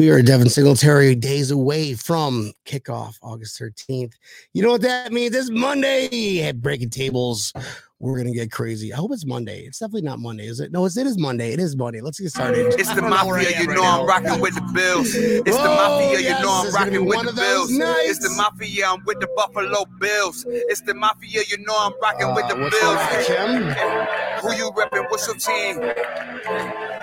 We are Devin Singletary days away from kickoff August 13th. You know what that means? It's Monday at Breaking Tables. We're gonna get crazy. I hope it's Monday. It's definitely not Monday, is it? No, it's, it is Monday. It is Monday. Let's get started. It's the mafia, you know I'm rocking with the Bills. It's the Oh, mafia, yes, you know I'm is gonna be rocking with the Bills. nights. It's the mafia, I'm with the Buffalo Bills. It's the mafia, you know I'm rocking with the Uh, what's up, Kim? Bills. Who you repping? What's your team?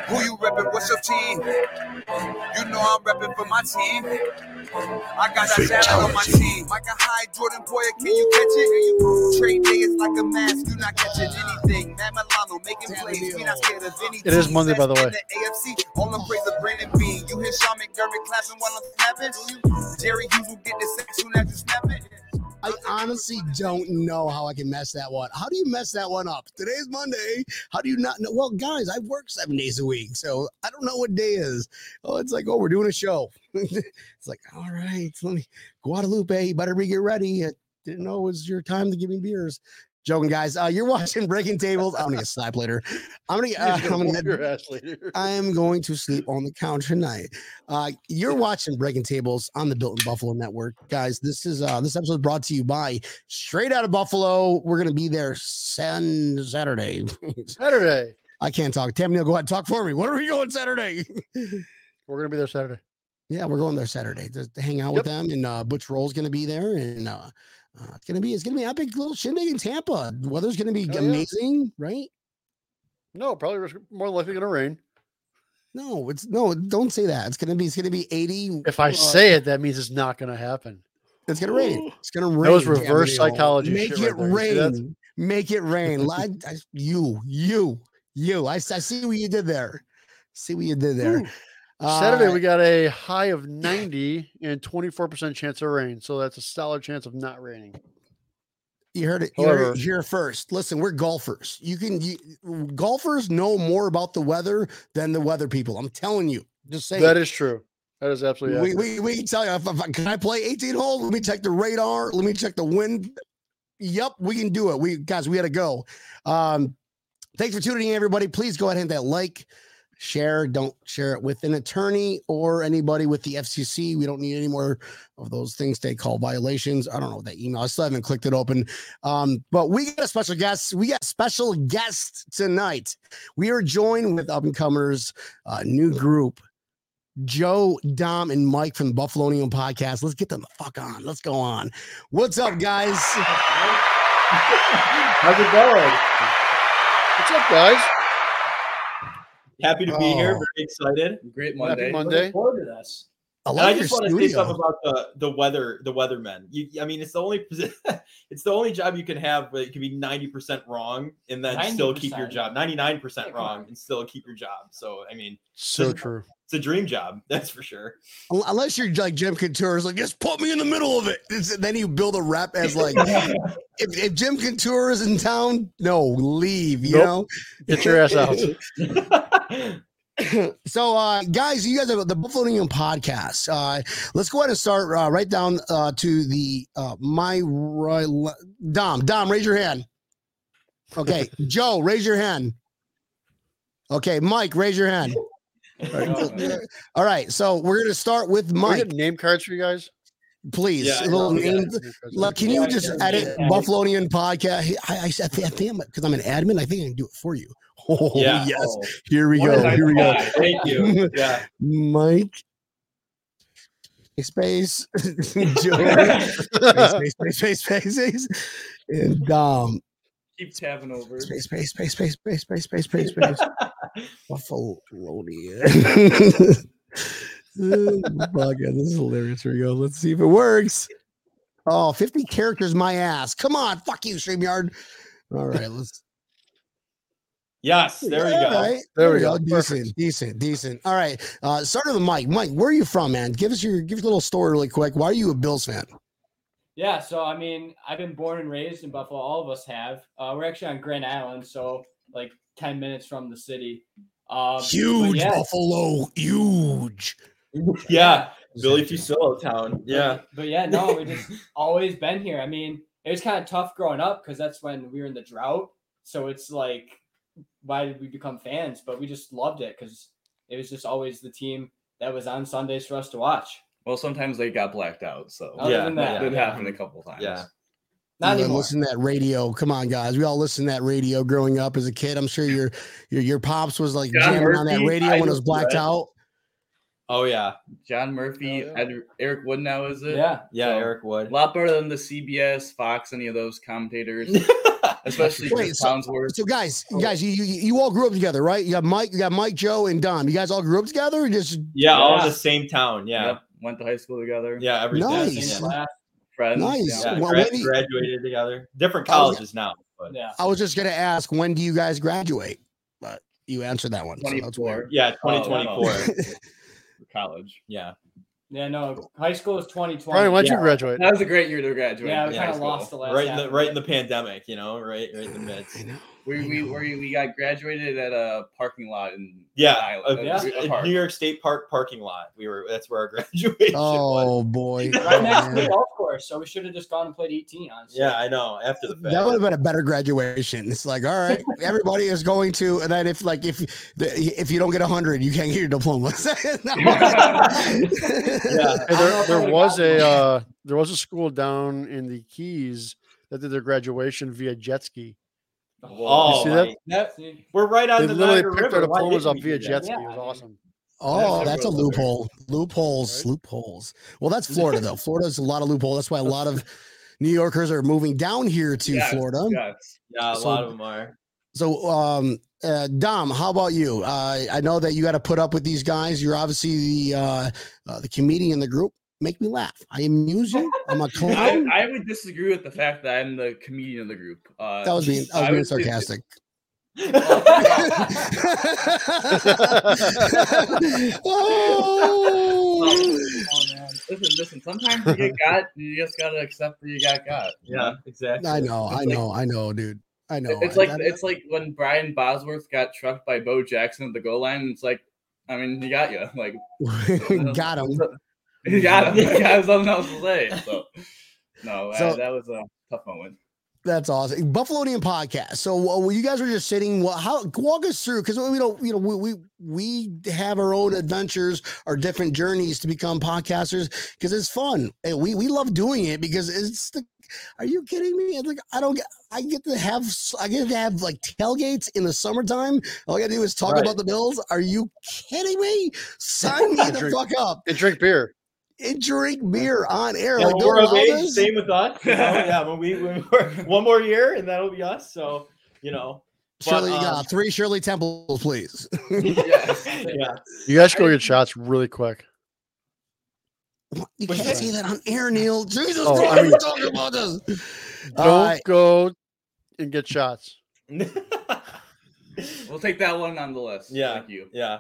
Who you repping? What's your team? You know I'm repping for my team. I got that talent on my team. Like a high Jordan boy, can you catch it? And you trade day is like a mask, you not catching anything. Matt Milano making plays, we not scared of any It is. Monday, by the In way. AFC, all the praise of Brandon Beane. You hear Sean McDermott clapping while I'm snapping? Jerry Hughes will get the sack soon as you snap it. I honestly don't know how I can mess that one. How do you mess that one up? Today's Monday. How do you not know? Well, guys, I work seven days a week, so I don't know what day is. Oh, it's like, oh, we're doing a show. it's like, all right, let me Guadalupe. You better be get ready. I didn't know it was your time to give me beers. Joking, guys. Uh, you're watching Breaking Tables. I'm gonna get slapped later. I'm gonna. Uh, I'm gonna. your ass later. I am going to sleep on the couch tonight. Uh, you're watching Breaking Tables on the Built in Buffalo Network, guys. This is uh, this episode is brought to you by Straight Out of Buffalo. We're gonna be there Sun Saturday. Saturday. I can't talk. Tammy, go ahead, and talk for me. What are we going Saturday? We're gonna be there Saturday. yeah, we're going there Saturday to, to hang out with them, and uh, Butch Roll's gonna be there, and uh, uh, it's gonna be it's gonna be epic little shindig in Tampa. Weather's gonna be Oh, yeah. amazing, right? No, probably more likely gonna rain. No, it's no. Don't say that. It's gonna be it's gonna be eighty. If I uh, say it, that means it's not gonna happen. It's gonna rain. It's gonna rain. That was reverse Gabrielle. psychology Make shit it right there. You see rain. Make it rain. Li- I- you, you, you. I, s- I see what you did there. See what you did there. Ooh. Saturday Uh, we got a high of 90 and 24% chance of rain. So that's a solid chance of not raining. you heard it. You heard it here first. Listen, we're golfers. You can. You, golfers know more about the weather than the weather people. I'm telling you. Just saying. That is true. That is absolutely we, accurate. we, we can tell you. If, if- can I play 18 holes? Let me check the radar. Let me check the wind. Yep, we can do it. We guys, we got to go. Um, thanks for tuning in, everybody. Please go ahead and hit that like, share. Don't share it with an attorney or anybody with the FCC. We don't need any more of those things they call violations. I don't know that email. I still haven't clicked it open. Um, but we got a special guest. We got special guests tonight. We are joined with up and comers, uh, new group. Joe, Dom, and Mike from the Buffalonian podcast. Let's get them the fuck on. Let's go on. What's up, guys? How's it going? What's up, guys? Happy to be here. Oh. Very excited. Great Happy Monday. Monday. Looking forward to this. I love I just want to say something about the the weather, the weathermen. You, I mean, it's the only it's the only job you can have where you can be ninety percent wrong and then still keep your job. Ninety nine percent wrong and still keep your job. So I mean, So This- true. it's a dream job. That's for sure. Unless you're like Jim Cantore is like, just put me in the middle of it. It's- then you build a rep as like, if, if Jim Cantore is in town, no, leave, you Nope. Get your ass out. Know? so, uh, guys, you guys have the Buffalonian podcast. Uh, let's go ahead and start uh, right down uh, to the uh, my right. le- Dom, Dom, raise your hand. Okay, Joe, raise your hand. Okay, Mike, raise your hand. All right, so we're gonna start with Can we Mike, name cards for you guys? please. Yeah, a little yeah. name. Look, can you Yeah, just yeah, edit yeah. Buffalonian podcast? I, I, I think I think because I'm an admin, I think I can do it for you. Oh yeah. yes, Oh, here we what go. Here we go. Thank you. Yeah. Mike. Space, Joe, space, space, space, space, space, and um, Keep tabbing over. space, space, space, space, space, space, space, space, space, Buffalonian. Oh, God, this is hilarious. Here we go. Let's see if it works. Oh, 50 characters, my ass. Come on. Fuck you, StreamYard. All right, let's. Yes. There we All go. right, There we go. Decent, decent, decent. All right. Uh, start with the Mike. Mike, where are you from, man? Give us your give us a little story really quick. Why are you a Bills fan? Yeah, so I mean, I've been born and raised in Buffalo. All of us have. Uh, we're actually on Grand Island, so like ten minutes from the city. Um, Huge yeah, Buffalo, huge. Yeah. Billy Fuccillo town. Yeah. But, but yeah, no, we just always been here. I mean, it was kind of tough growing up because that's when we were in the drought. So it's like, why did we become fans? But we just loved it because it was just always the team that was on Sundays for us to watch. Well, sometimes they got blacked out, so Other Yeah, than that that, did yeah. happen a couple times. Yeah. Not You anymore. Listen to that radio. Come on, guys. We all listened to that radio growing up as a kid. I'm sure your your your pops was like John jamming on that radio I when it was blacked read. out. Oh yeah, John Murphy, Oh, yeah. Ed, Eric Wood now is it? Yeah. yeah. So, Eric Wood. A lot better than the CBS, Fox, any of those commentators, especially Wait, Chris so- Collinsworth. So, guys, you guys, you, you you all grew up together, right? You got Mike, you got Mike, Joe, and Dom. You guys all grew up together, or just yeah, all in the same town. Yeah, Yep, went to high school together. yeah. Everything. Nice. Same Yeah. Friends. Nice. Yeah. Yeah, Well, gra- when do you- graduated together. Different I was- colleges now, but Yeah. I was just gonna ask when do you guys graduate, but you answered that one. So that's 24. weird. yeah, Oh, 2024. College. yeah, Yeah, no, high school is 2020. Brian, why'd yeah. you graduate? That was a great year to graduate. Yeah, we from kind of lost the last right in the right in the pandemic. You know, right, right in the midst. I know. We we we, we got graduated at a parking lot in Yeah, Island, a, Yeah. a a. New York State Park parking lot. We were that's where our graduation was. Oh boy. Right next to the golf course, so we should have just gone and played 18 on. Yeah, I know. After the fact. That would have been a better graduation. It's like, all right, everybody is going to, and then if like if if you don't get hundred, you can't get your diploma. Yeah. Hey, I don't know there, there was a uh, there was a school down in the Keys that did their graduation via jet ski. Oh, You see that? that- we're right on They the literally Niagara picked their River. Why diplomas didn't up via jet ski. Yeah, It was awesome. Oh, That's that's a everywhere. loophole. Loopholes, Right? loopholes. Well, that's Florida though. Florida's a lot of loophole. That's why a lot of New Yorkers are moving down here to Yes, Florida. Yes. Yeah, a So- lot of them are. So, um, uh, Dom, how about you? Uh, I know that you got to put up with these guys. You're obviously the uh, uh, the comedian in the group. Make me laugh. I amuse you. I'm a I, clown. I would disagree with the fact that I'm the comedian of the group. Uh, that was being, I was being would sarcastic. oh. Oh, man. Listen, listen. Sometimes you get got, you just gotta accept that you got got. yeah, exactly. I know, I It's like- know, I know, dude. I know. It's like I- it's like when Brian Bosworth got trucked by Bo Jackson at the goal line. It's like, I mean, he got you. Like, got him. he got him. He got something else to say. So, no, So- uh, that was a tough moment. That's awesome. Buffalonian podcast. So uh, you guys were just sitting. Well, how walk us through because we don't, you know, we, we we have our own adventures, our different journeys to become podcasters because it's fun. And we we love doing it because it's the. Are you kidding me? It's like I don't get. I get to have. I get to have like tailgates in the summertime. All I got to do is talk Right. about the Bills. Are you kidding me? Sign me the Drink- fuck up And drink beer. And drink beer on air. Yeah, like we're of age, same with us. You know? yeah, when we when we're one more year and that'll be us. So you know, but, Shirley, um, uh, three Shirley Temples, please. Yes. yeah, You guys should go get shots really quick. You can't that? say that on air, Neil. Jesus Oh, Christ, I mean- talking about this. Don't Uh, go and get shots. We'll take that one on the list. Yeah. Thank you. yeah.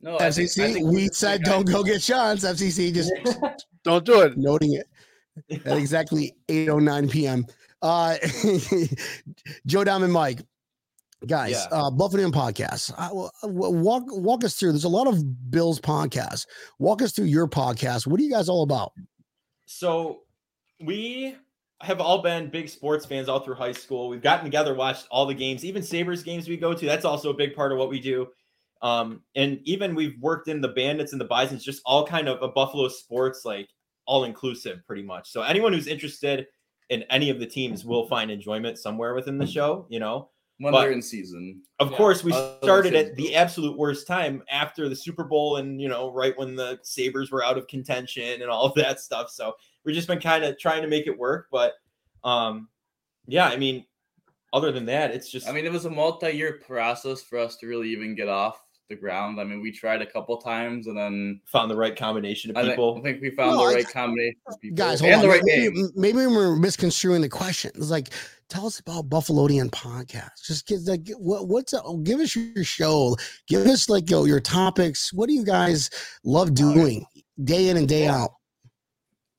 No, I think- I FCC, think we said don't go get shots. FCC just Don't do it. noting it at exactly 8.09 p.m. Uh, Joe Dom and Mike, guys, Yeah. uh, Buffalo podcast. Uh, w- w- walk walk us through. There's a lot of Bills podcasts. Walk us through your podcast. What are you guys all about? So we have all been big sports fans all through high school. We've gotten together, watched all the games, even Sabres games we go to. That's also a big part of what we do. Um, and even we've worked in the Bandits and the Bisons, just all kind of a Buffalo sports, like all inclusive pretty much. So anyone who's interested in any of the teams will find enjoyment somewhere within the show, you know. when but- they're in season. Of Yeah. course, we Other started at the absolute worst time after the Super Bowl and, you know, right when the Sabres were out of contention and all of that stuff. So we've just been kind of trying to make it work. But um, yeah, I mean, other than that, it's just, I mean, it was a multi-year process for us to really even get off the ground. I mean, we tried a couple times, and then found the right combination of I, think- people. I think we found No, the I- right combination of people Guys, hold and on. the right maybe, maybe we're misconstruing the question. It's like, tell us about Buffalonian podcast. Just give like what, what's a, give us your show. Give us like yo, your topics. What do you guys love doing day in and day out?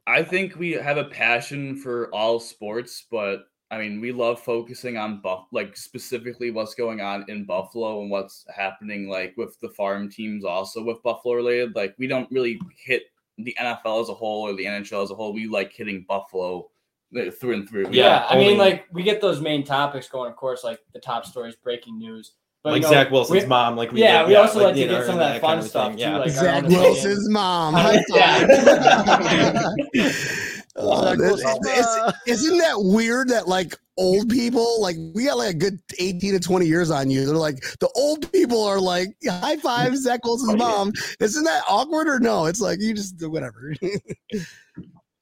I think we have a passion for all sports, but I mean, we love focusing on buff, like specifically what's going on in Buffalo and what's happening, like with the farm teams, also with Buffalo related. Like, we don't really hit the NFL as a whole or the NHL as a whole. We like hitting Buffalo uh, through and through. Yeah, Yeah, I mean, only- like we get those main topics going, of course, like the top stories, breaking news. But like you know, Zach Wilson's we- mom. Like we yeah, did, we also like to get some of and that fun kind of stuff thing, too, yeah. like- Zach Wilson's mom. High Yeah. five. Oh, Zach that- Wilson's it's- isn't that weird that like old people like we got like a good 18 to 20 years on you they're like the old people are like high five zach wilson's mom isn't that awkward or no it's like you just do whatever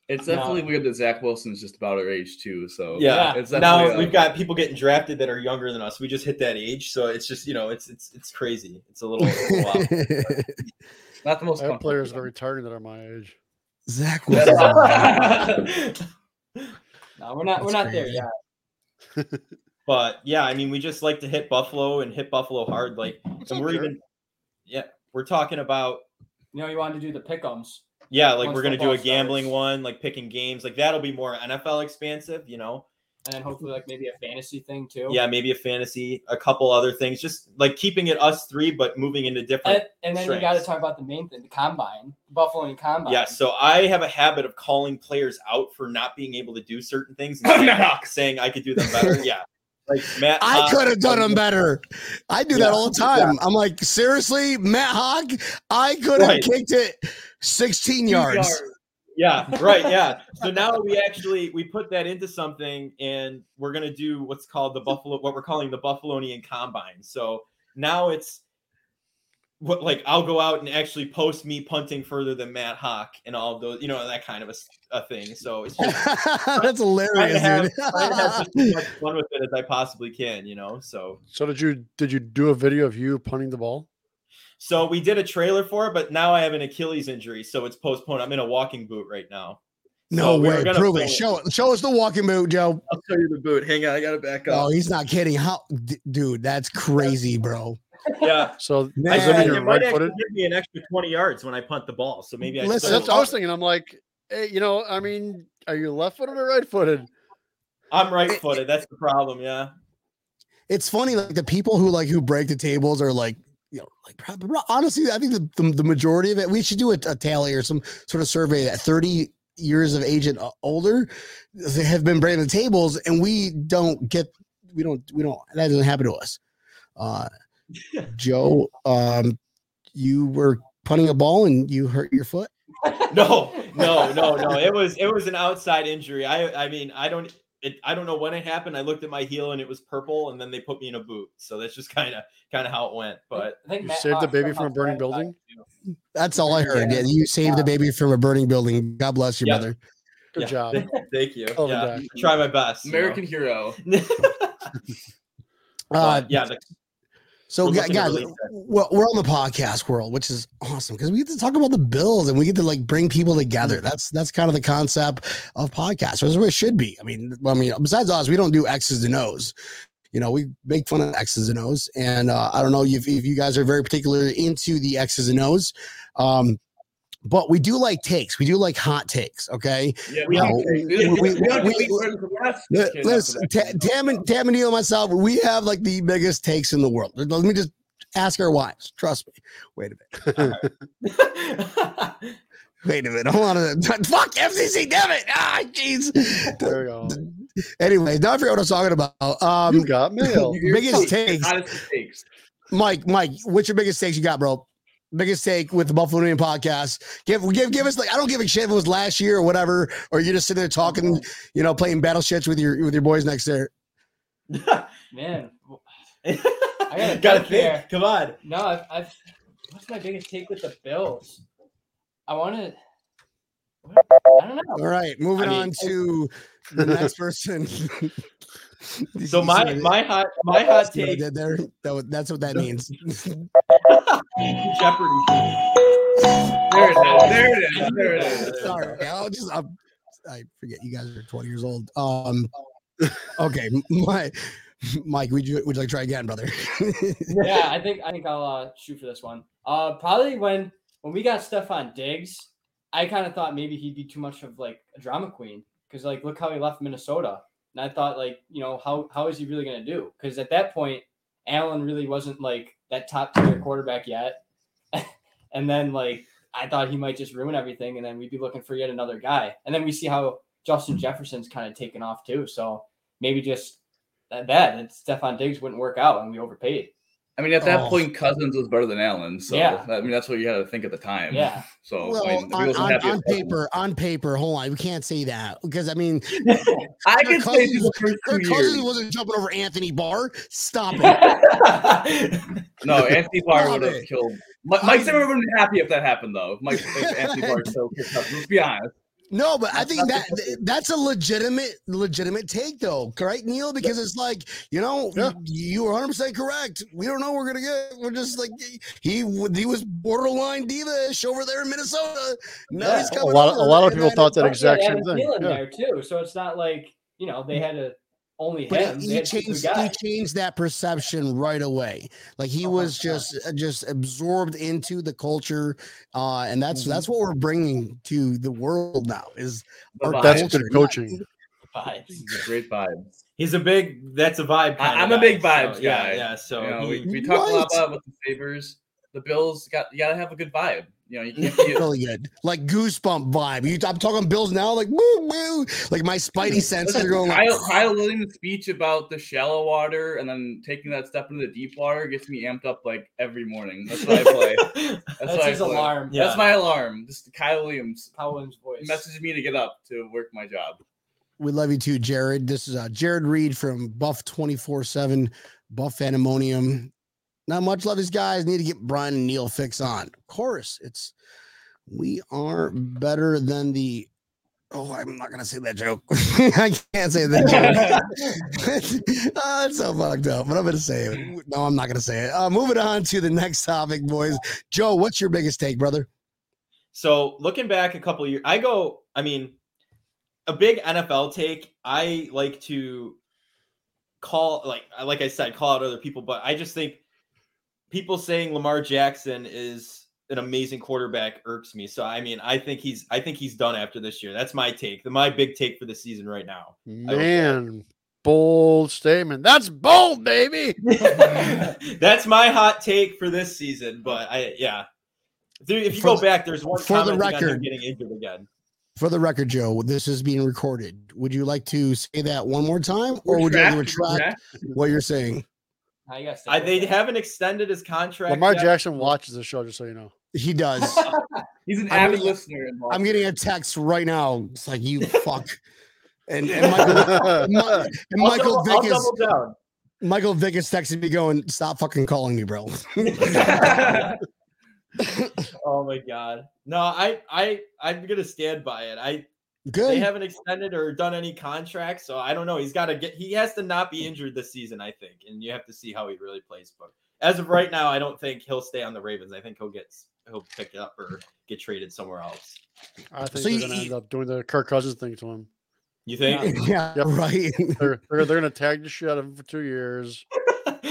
It's No. definitely weird that Zach Wilson's just about our age too. So Yeah. it's Now definitely, uh, we've got people getting drafted that are younger than us. We just hit that age, so it's just you know it's it's it's crazy. It's a little. a little wild. not the most. I have players that are retiring that are my age. Zach wilson No, we're not. That's we're not there yet. but yeah, I mean, we just like to hit Buffalo and hit Buffalo hard. Like, and we're even, yeah, we're talking about You know, you wanted to do the pickums. yeah, like Once we're gonna do a gambling starts. one, like picking games, like that'll be more NFL expansive, you know. And then hopefully like maybe a fantasy thing too. Yeah, maybe a fantasy, a couple other things, just like keeping it us three, but moving into different. And, and then we got to talk about the main thing, the combine, Buffalo and combine. Yeah, so I have a habit of calling players out for not being able to do certain things and saying, no. saying I could do them better. yeah, like Matt. I Haas- could have done them better. I do that all the time. I'm like, seriously, Matt Haack, I could have Right. kicked it 16 yards. Yeah, right. Yeah. So now we actually we put that into something, and we're gonna do what's called the Buffalo, what we're calling the Buffalonian Combine. So now it's what like I'll go out and actually post me punting further than Matt Haack and all of those, you know, that kind of a thing. So it's just That's trying to hilarious, have, dude. trying to have as much fun with it as I possibly can, you know. So So did you did you do a video of you punting the ball? So we did a trailer for it, but now I have an Achilles injury, so it's postponed. I'm in a walking boot right now. no So way. gonna Prove it. Show it. Show us the walking boot, Joe. I'll show you the boot. Hang on, I gotta back up. Oh, he's not kidding. How, d- dude? That's crazy, bro. Yeah. So Man. does that mean it might right actually give me an extra 20 yards when I punt the ball. So maybe I Listen, That's what I was thinking. I'm like, hey, you know, I mean, are you left footed or right footed? I'm right footed. That's the problem. Yeah. It's funny, like the people who like who break the tables are like, you know, like probably, honestly, I think the, the, the majority of it. We should do a, a tally or some sort of survey that 30 years of age and uh, older they have been breaking the tables, and we don't get, we don't, we don't. That doesn't happen to us. Uh, Joe, um, you were punting a ball and you hurt your foot. No, no, no, no. It was it was an outside injury. I I mean I don't it, I don't know when it happened. I looked at my heel and it was purple, and then they put me in a boot. So that's just kind of kind of how it went. But I think You Matt saved the baby from a burning building? That's all I heard. Yeah, you saved the baby from a burning building. God bless you, Yeah. brother. Good yeah, job. Thank you. Oh, yeah, yeah. try my best. you know. American hero. Uh, yeah, the, So, We're gu- looking to guys, well, we're on the podcast world, which is awesome because we get to talk about the Bills and we get to like bring people together. That's that's kind of the concept of podcasts. That's what it should be. I mean, I mean, besides us, we don't do X's and O's. You know, we make fun of X's and O's, and uh, I don't know if, if you guys are very particular into the X's and O's, um, but we do like takes. We do like hot takes. Okay, Yeah, We we, we- we- we- we- Li- we, Listen, Tam and Tam and Neil and myself, we have like the biggest takes in the world. Let let me just ask our wives. Trust me. Wait a minute. Wait a minute. Hold on. A minute. Fuck FCC. Damn it. Ah, jeez. There we go. Anyway, now I forget what I was talking about. Um, You got mail. biggest takes. Takes. Mike, Mike, what's your biggest takes you got, bro? Biggest take with the Buffalonian podcast. Give, give, give us like I don't give a shit if it was last year or whatever, or you're just sitting there talking, you know, playing battle shits with your with your boys next there. Man, I gotta gotta think think. here. Come on. no, I've, I've. What's my biggest take with the Bills? I want to. I don't know. All right, moving I mean- on to the next person. So my my hot my hot take did there? That was, that's what that means. Jeopardy. There it is. There it is. There it is. Sorry, I'll just I'm, I forget you guys are 20 years old. Um, okay, my Mike, would you would you like to try again, brother? yeah, I think I think I'll uh, shoot for this one. Uh, probably when when we got Stefon Diggs, I kind of thought maybe he'd be too much of like a drama queen because like look how he left Minnesota, and I thought like you know how how is he really gonna do? Because at that point, Allen really wasn't like that top tier quarterback yet, and then like I thought he might just ruin everything, and then we'd be looking for yet another guy, and then we see how Justin Jefferson's kind of taken off too, so maybe just that that and Stefon Diggs wouldn't work out, and we overpaid. I mean, at that Oh. point, Cousins was better than Allen. So Yeah. I mean, that's what you had to think at the time. Yeah. So Well, I mean, on, on, on with Cousins- paper, on paper, hold on, we can't say that because I mean, I can say Cousins- through the Kirk Cousins wasn't jumping over Anthony Barr. Stop it. No, Anthony Barr would have killed. Mike, Mike Zimmer would have been happy if that happened, though. Mike Anthony Barr killed Kirk Cousins. Let's be honest. No, but I think that that's a legitimate legitimate take though, right, Neil? Because it's like you know Yeah. you were 100 percent correct. We don't know we're gonna get. We're just like he he was borderline diva-ish over there in Minnesota. Now Yeah. he's A lot, of, a lot of people thought that exact same thing. Yeah. there too, so it's not like you know they mm-hmm. had to only But him. he, he changed he changed that perception right away. Like he Oh, was just uh, just absorbed into the culture, uh, and that's Mhm. that's what we're bringing to the world now. Is our vibe. That's good coaching. Vibes. A great vibe. He's a big. That's a vibe. I- kinda I'm a guy, big so, vibes yeah, guy. Yeah. So you know, he- we, we talk a lot about with the favors. The Bills got you got to have a good vibe. You know, you can't be. really good, like goosebump vibe. You, I'm talking Bills now, like woo woo, like my Spidey senses are going like. Kyle, Kyle Williams' speech about the shallow water and then taking that step into the deep water gets me amped up like every morning. That's what I play. That's, That's his play. alarm. Yeah. That's my alarm. Just Kyle Williams Kyle Williams' voice. messages me to get up to work my job. We love you too, Jared. This is uh, Jared Reed from Buff 24 7, Buff Animonium. Not much love, these guys. Need to get Brian and Neil fix on. Of course, it's we are better than the. Oh, I'm not gonna say that joke. I can't say that joke. oh, it's so fucked up, but I'm gonna say it. No, I'm not gonna say it. Uh, moving on to the next topic, boys. Joe, what's your biggest take, brother? So looking back a couple years, I go. I mean, a big NFL take. I like to call like like I said, call out other people, but I just think people saying Lamar Jackson is an amazing quarterback irks me. So I mean, I think he's I think he's done after this year. That's my take. The my big take for the season right now. Man, bold statement. That's bold, baby. That's my hot take for this season. But I yeah. If you- If you For go back, there's one for the commenting on record- getting injured again. For the record, Joe, this is being recorded. Would you like to say that one more time, or would you like to retract what you're saying? Now you I, with they haven't extended his contract. Lamar yet. Jackson watches the show, just so you know. He does. He's an I'm avid gonna- listener. and I'm getting a text right now. It's like you fuck. And, and Michael, Mi- and I'll Michael double, I'll Vick is double down. Michael Vick is texting me going, "Stop fucking calling me, bro." oh my god. No, I I I'm gonna stand by it. I they haven't extended or done any contracts, so I don't know. He's got to get. He has to not be injured this season, I think, and you have to see how he really plays. But as of right now, I don't think he'll stay on the Ravens. I think he'll get he'll pick it up or get traded somewhere else. I think So they're going to end up doing the Kirk Cousins thing to him. You think? yeah, Yep. right. They're, they're, they're going to tag the shit out of him for two years,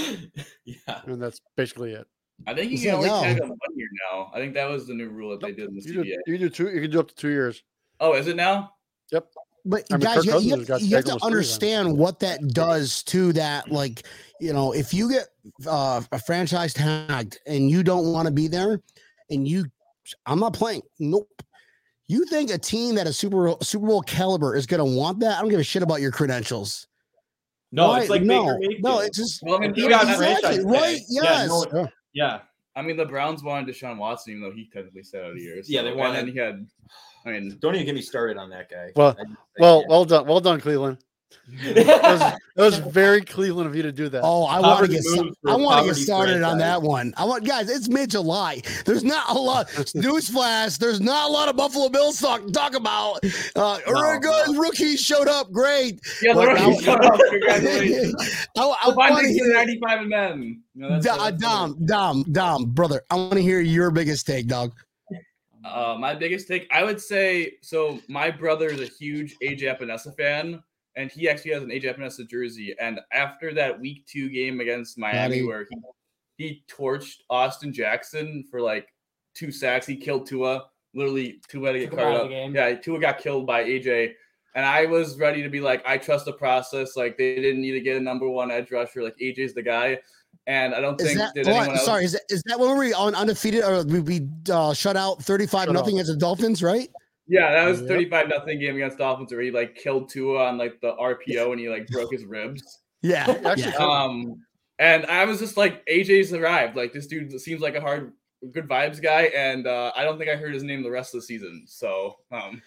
yeah. and that's basically it. I think you can like, only no. tag them one year now. I think that was the new rule that they did in the You do, CBA. you do two. You can do up to two years. Oh, is it now? Yep. But I mean, guys, you, you have, you have to almost three times. understand what that does to that. Like, you know, if you get uh, a franchise tagged and you don't want to be there, and you, I'm not playing. Nope. You think a team that is Super Super Bowl caliber is going to want that? I don't give a shit about your credentials. No, Right? it's like no, Baker no, it's just Well, I mean, He the got Exactly, franchise right, tag. Yeah, no- yes. yeah. I mean, the Browns wanted Deshaun Watson, even though he technically stayed out of years. Yeah, they and wanted- then he had. I mean, Don't even get me started on that guy. Well- I just- Well, yeah. well done, well done, Cleveland. That was, that was very Cleveland of you to do that. Oh, I want to get sta- moves for I want to get started on that one. I want guys. It's mid July. There's not a lot. Newsflash. There's not a lot of Buffalo Bills talk talk about. Uh, all right, No, guys, rookies showed up. Great. yeah, the But rookie I- shut up. Congratulations. I, I We'll want to hear 95 and men. You know, that's- Da- that's- Dom, Dom, Dom, brother. I want to hear your biggest take, dog. Uh, my biggest take, I would say, so my brother is a huge AJ Epenesa fan, and he actually has an AJ Epenesa jersey. And after that Week Two game against Miami, Matty. where he he torched Austin Jackson for like two sacks, he killed Tua. Literally, Tua had to get Took him out carted of up. the game. Yeah, Tua got killed by AJ. And I was ready to be like, I trust the process. Like they didn't need to get a number one edge rusher. Like AJ's the guy. And I don't Is think that did what- anyone else. sorry? Is that, is that when we were on undefeated or we, we uh, shut out thirty five Shut nothing as the Dolphins? Right? Yeah, that was Yep. 35 nothing game against Dolphins where he like killed Tua on like the RPO and he like broke his ribs. Yeah. Actually, yeah. Um And I was just like, AJ's arrived. Like this dude seems like a hard, good vibes guy, and uh, I don't think I heard his name the rest of the season. So um,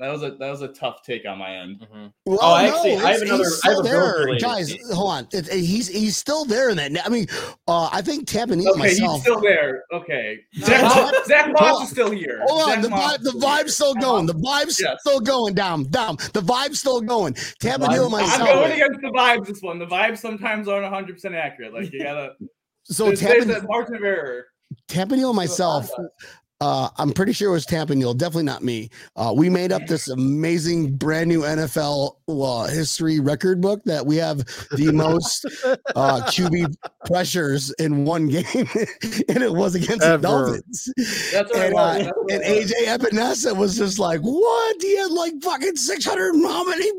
that was a that was a tough take on my end. Mhm. Well, Oh, actually, I have another- he's I have still there, guys. Hold on, It- it- he's he's still there in that. I mean, uh, I think Tampa Okay, myself. he's still there. Okay, Zach, Hold Zach. Moss is still here. Hold on, Zach the vibe, the vibe's still going. The vibe's Yes. still going down, down. The vibe's still going. Tampa vibe- Neal I'm I'm going against the vibes this one. The vibes sometimes aren't 100 percent accurate. Like you gotta. So there's, there's Tampa, a margin of error. Tampa Neal myself. Uh, I'm pretty sure it was Tampa Neal, definitely not me. Uh, we made up this amazing brand new NFL uh, history record book that we have the most uh, QB pressures in one game, and it was against Ever. the Dolphins. That's what And, it was. uh, That's and. AJ Epenesa was just like, "What? He had like fucking 600 how many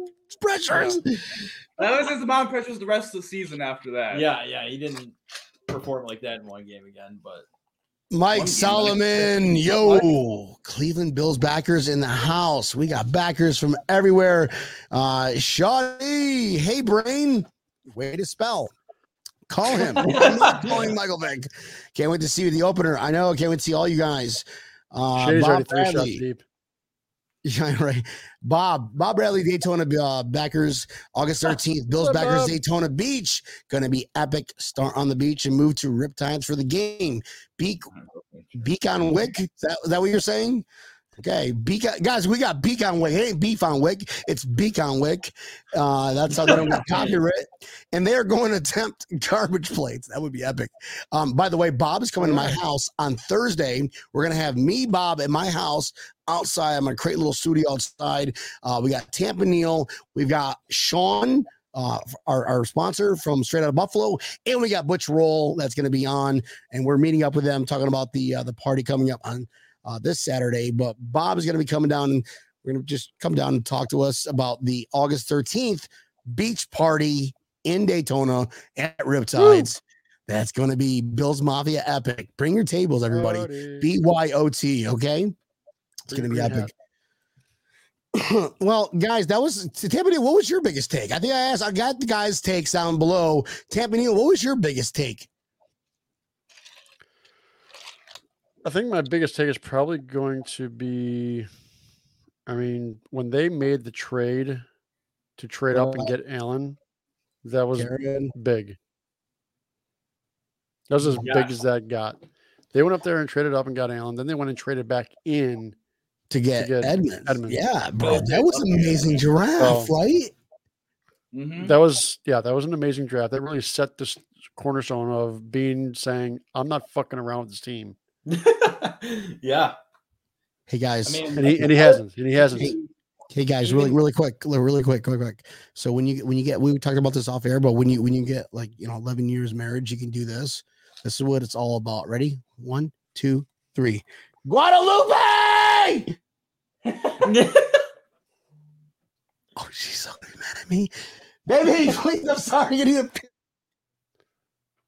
pressures?" That was his amount of pressures the rest of the season after that. Yeah, yeah, he didn't perform like that in one game again, but Mike Solomon, yo, Cleveland Bills backers in the house. We got backers from everywhere. Uh Shawty, hey brain, way to spell. Call him. I'm not calling Michael Vick. Can't wait to see you the opener. I know. Can't wait to see all you guys. Uh, Shay's already Bob three shots Bradley. Deep. Yeah, right. Bob, Bob Bradley, Daytona uh, backers, August 13th. Bills up, backers, Bob? Daytona Beach. Going to be epic. Start on the beach and move to Riptides for the game. Beak, beak on Wick. Is that, is that what you're saying? Okay, beacon guys, we got beak on Wick. It ain't beef on Wick. It's beak on Wick. Uh, that's how they're going to copyright. And they're going to attempt garbage plates. That would be epic. Um, by the way, Bob is coming to my house on Thursday. We're going to have me, Bob, at my house outside. I'm going to create a little studio outside. Uh, we got Tampa Neal. We've got Sean, uh, our, our sponsor from Straight Out of Buffalo, and we got Butch Roll that's going to be on, and we're meeting up with them, talking about the uh, the party coming up on uh, this Saturday. But Bob is going to be coming down, and we're going to just come down and talk to us about the August 13th beach party in Daytona at Riptides. That's going to be Bill's Mafia epic. Bring your tables, everybody. Howdy. B Y O T. Okay. It's going to be epic. well, guys, that was Tampa. What was your biggest take? I think I asked. I got the guys' takes down below. Tampa what was your biggest take? I think my biggest take is probably going to be, I mean, when they made the trade to trade up and Uh, get Allen, that was Karen? big. That was as Yeah. big as that got. They went up there and traded up and got Allen. Then they went and traded back in. To get, get Edmunds. Edmunds. Yeah, bro. Oh, That was an amazing giraffe, Oh. right? Mhm. That was yeah, that was an amazing draft. That really set this cornerstone of being saying, I'm not fucking around with this team. yeah. Hey guys. I mean, And he and he hasn't. And he hasn't. Hey, hey guys, really, really quick, really quick, quick, quick. So when you when you get we talked about this off air, but when you when you get like you know 11 years marriage, you can do this. This is what it's all about. Ready? One, two, three. Guadalupe! Oh, she's so mad at me. Baby, please, I'm sorry. I need a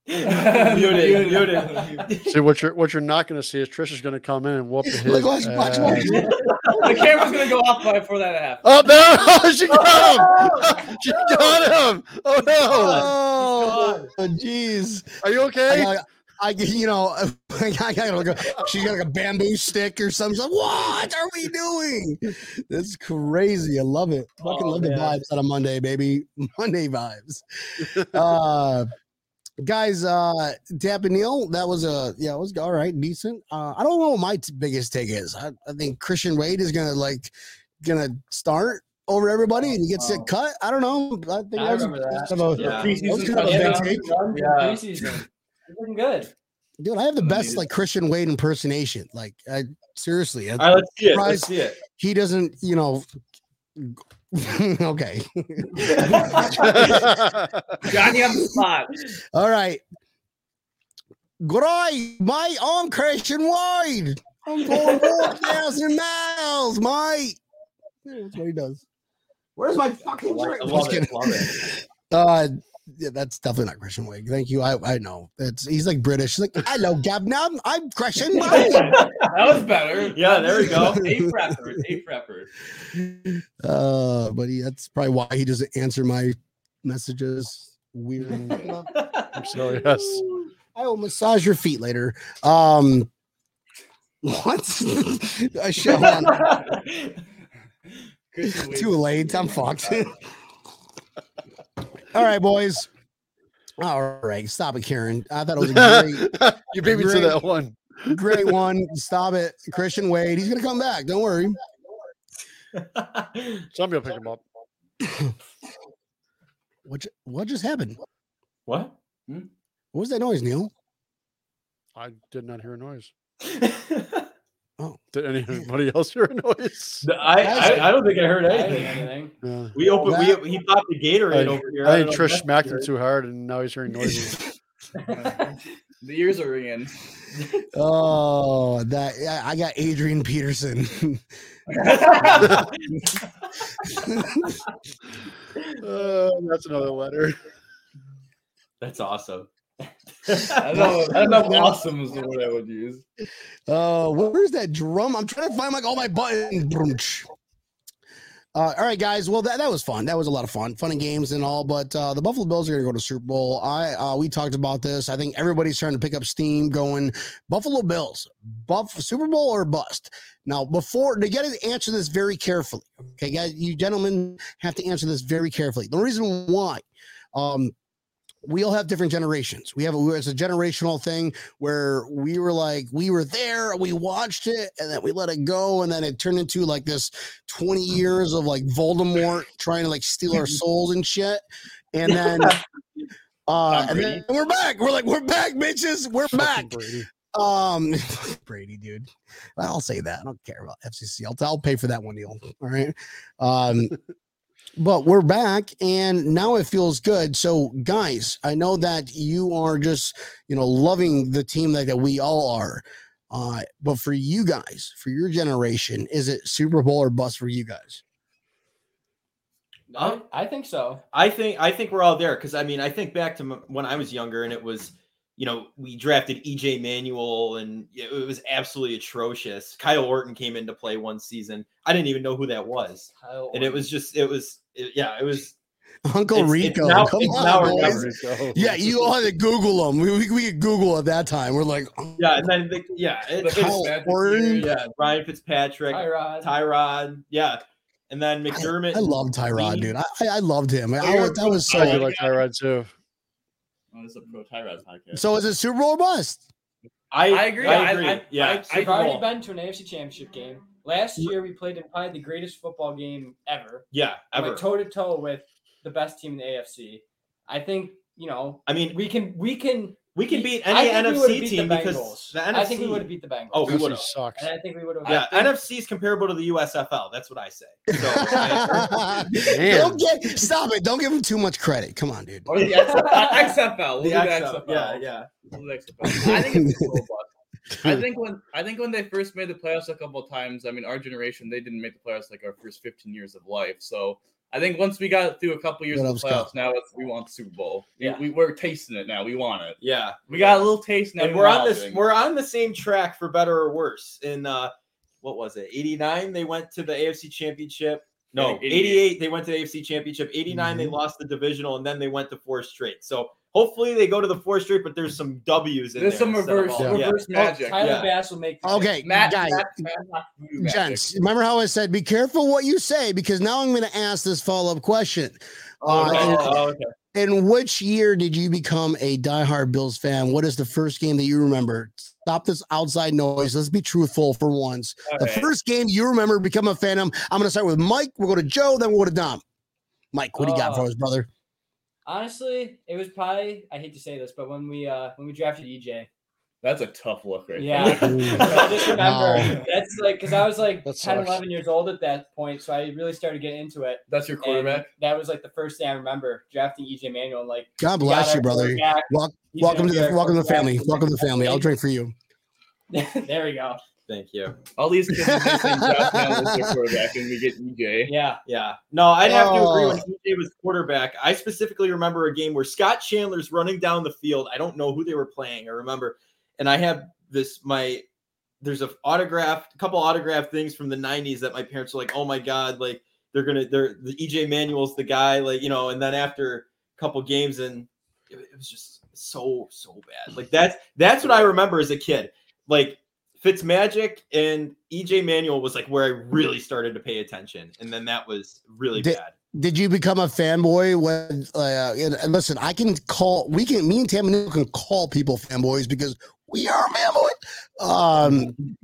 muted, muted. See what you're what you're not going to see is Trisha's going to come in and whoop his. Look, watch, watch, watch. the camera's gonna go off by before that happens. Oh no! she got him! she got him! Oh no! Oh, jeez. Are you okay? got- I, you know, I got like a, she's got like a bamboo stick or something. She's like, what are we doing? This is crazy. I love it. Fucking Oh, love the vibes on a Monday, baby. Monday vibes. uh, guys, uh, Tampa Neal, that was a, yeah, it was all right, decent. Uh, I don't know what my t- biggest take is. I, I think Christian Wade is going to like, going to start over everybody and he gets it Oh. cut. I don't know. I think I that was, remember that. kind of a- Yeah. Preseason kind of a Yeah, big touchdown. take. Yeah. preseason. Looking good. Dude, I have the best like Christian Wade impersonation. Like, I seriously, I- All right, let's see it. Let's see it. he doesn't, you know. okay. Johnny on the spot. All right. G'day, mate. I'm Christian Wade. I'm going 4,000 miles, mate. That's what he does. Where's my fucking I drink? love it, love it. Uh, yeah, that's definitely not Christian Wade. Thank you. I, I know. It's he's like British. He's like, hello, Gavna. I'm Christian Wade. That was better. Yeah, there we go. A prepper. A prepper. Uh, but he, that's probably why he doesn't answer my messages. weird. I'm so yes. I will massage your feet later. Um, what? I show on. Too late. I'm fucked. All right, boys. All right, stop it, Karen. I thought it was a great, you beat me to that one. great one. Stop it, Christian Wade. He's gonna come back. Don't worry. Somebody will pick him up. What? What just happened? what? Hmm? What was that noise, Neil? I did not hear a noise. Oh. Did anybody else hear a noise? I, I I don't think I heard I didn't hear anything. anything. Yeah. We opened. That- We he popped the Gatorade I- over here. I don't think Trish smacked him too hard, and now he's hearing noises. the ears are ringing. Oh, that yeah, I got Adrian Peterson. Uh, that's another letter. That's awesome. I don't know. I don't know if awesome is the word I would use. Uh, where's that drum? I'm trying to find like all my buttons. Uh, all right, guys. Well, that, that was fun. That was a lot of fun, fun and games and all. But uh, the Buffalo Bills are going to go to Super Bowl. I uh, we talked about this. I think everybody's starting to pick up steam. Going Buffalo Bills, Buff Super Bowl or bust. Now, before to get to answer this very carefully, okay, guys, you gentlemen have to answer this very carefully. The reason why, um, we all have different generations. We have a, it's a generational thing where we were like, we were there, we watched it, and then we let it go, and then it turned into like this 20 years of like Voldemort trying to like steal our souls and shit. And then uh and then we're back. We're like, we're back, bitches. We're back. Brady. Um Brady, dude. I'll say that. I don't care about FCC. I'll, I'll pay for that one deal. All right. Um but we're back and now it feels good. So guys, I know that you are just, you know, loving the team that, that we all are. Uh, but for you guys, for your generation, is it Super Bowl or bust for you guys? I, I think so. I think I think we're all there because I mean I think back to m- when I was younger and it was you know we drafted EJ Manuel and it it was absolutely atrocious. Kyle Orton came into play one season. I didn't even know who that was, Kyle and it was just it was it- yeah it was Uncle It's- it's Rico. now- come on, now boys. never. Yeah, you all had to Google them. We, we, we could Google at that time. We're like, oh, yeah and then the, yeah it, The it's, Kyle Fitzpatrick yeah Ryan Fitzpatrick, Tyrod. Tyrod, yeah, and then McDermott. I love Tyrod, Lee. dude. I, I I loved him. I, Oh, that was so. do like Tyrod too. Oh, this is a pro Tyrod podcast. So is it Super Bowl or bust? I, I agree. I I- agree. I- yeah, I- Super We've already been to an AFC Championship game. Last year, we played in probably the greatest football game ever. yeah, ever. Like toe to toe with the best team in the AFC. I think you know I mean, we can we can we can beat any think we would've NFC beat team the because the NFC. I think we would have beat the Bengals. Oh, we would've. sucks. and I think we would have. Yeah, think- NFC is comparable to the USFL. That's what I say. So, I- Don't get stop it. Don't give him too much credit. Come on, dude. Oh, or the XFL. XFL. We'll the do XFL, XFL. yeah, yeah. We'll do XFL. I think it's a Super Bowl bust. I think when I think when they first made the playoffs a couple of times, I mean, our generation they didn't make the playoffs like our first 15 years of life. So I think once we got through a couple years What of else, the Scott? playoffs, now it's, we want the Super Bowl. Yeah. We, we're tasting it now. We want it. Yeah, We got a little taste now. and we we're on this. We're on the same track for better or worse. In uh, what was it? '89, they went to the AFC Championship. No, 88. 88, they went to the AFC Championship. 89, they Mhm. lost the divisional, and then they went to four straight. So hopefully they go to the four straight, but there's some W's in There's there. There's some instead of reverse, yeah. reverse magic. Tyler yeah. Bass will make. the Okay, Matt, guys, Matt, Matt, Matt, magic. gents. Remember how I said, be careful what you say because now I'm going to ask this follow up question. Oh, Uh, okay. and- Oh, okay. In which year did you become a diehard Bills fan? What is the first game that you remember? Stop this outside noise. Let's be truthful for once. The Okay. first game you remember become a fan of. I'm going to start with Mike. We'll go to Joe, then we'll go to Dom. Mike, what do you got for Oh. us, brother? Honestly, it was probably. I hate to say this, but when we uh when we drafted EJ, That's a tough look right Yeah. there. I just remember Wow. that's like because I was like That 10, sucks. 11 years old at that point, so I really started getting into it. That's your And quarterback. that was like the first thing I remember drafting EJ Manuel. and, Like, God bless you, brother. quarterback. Welcome gonna the welcome to the family. Welcome to the family. I'll drink for you. there we go. Thank you. All these kids are missing Josh Allen as their quarterback, and we get EJ. Yeah. Yeah. No, I'd have to agree when Oh. EJ was quarterback. I specifically remember a game where Scott Chandler's running down the field. I don't know who they were playing. I remember. And I have this my there's a autographed a couple autographed things from the 90s that my parents were like, "Oh my god, like they're going to they're the EJ Manuel's the guy like, you know, and then after a couple games, and it, it was just so so bad. Like that's that's what I remember as a kid. Like Fitzmagic and EJ Manuel was like where I really started to pay attention, and then that was really Did- bad. Did you become a fanboy when? Uh, and, and listen, I can call. We can. Me and Tammy can call people fanboys because we are fanboy. Um,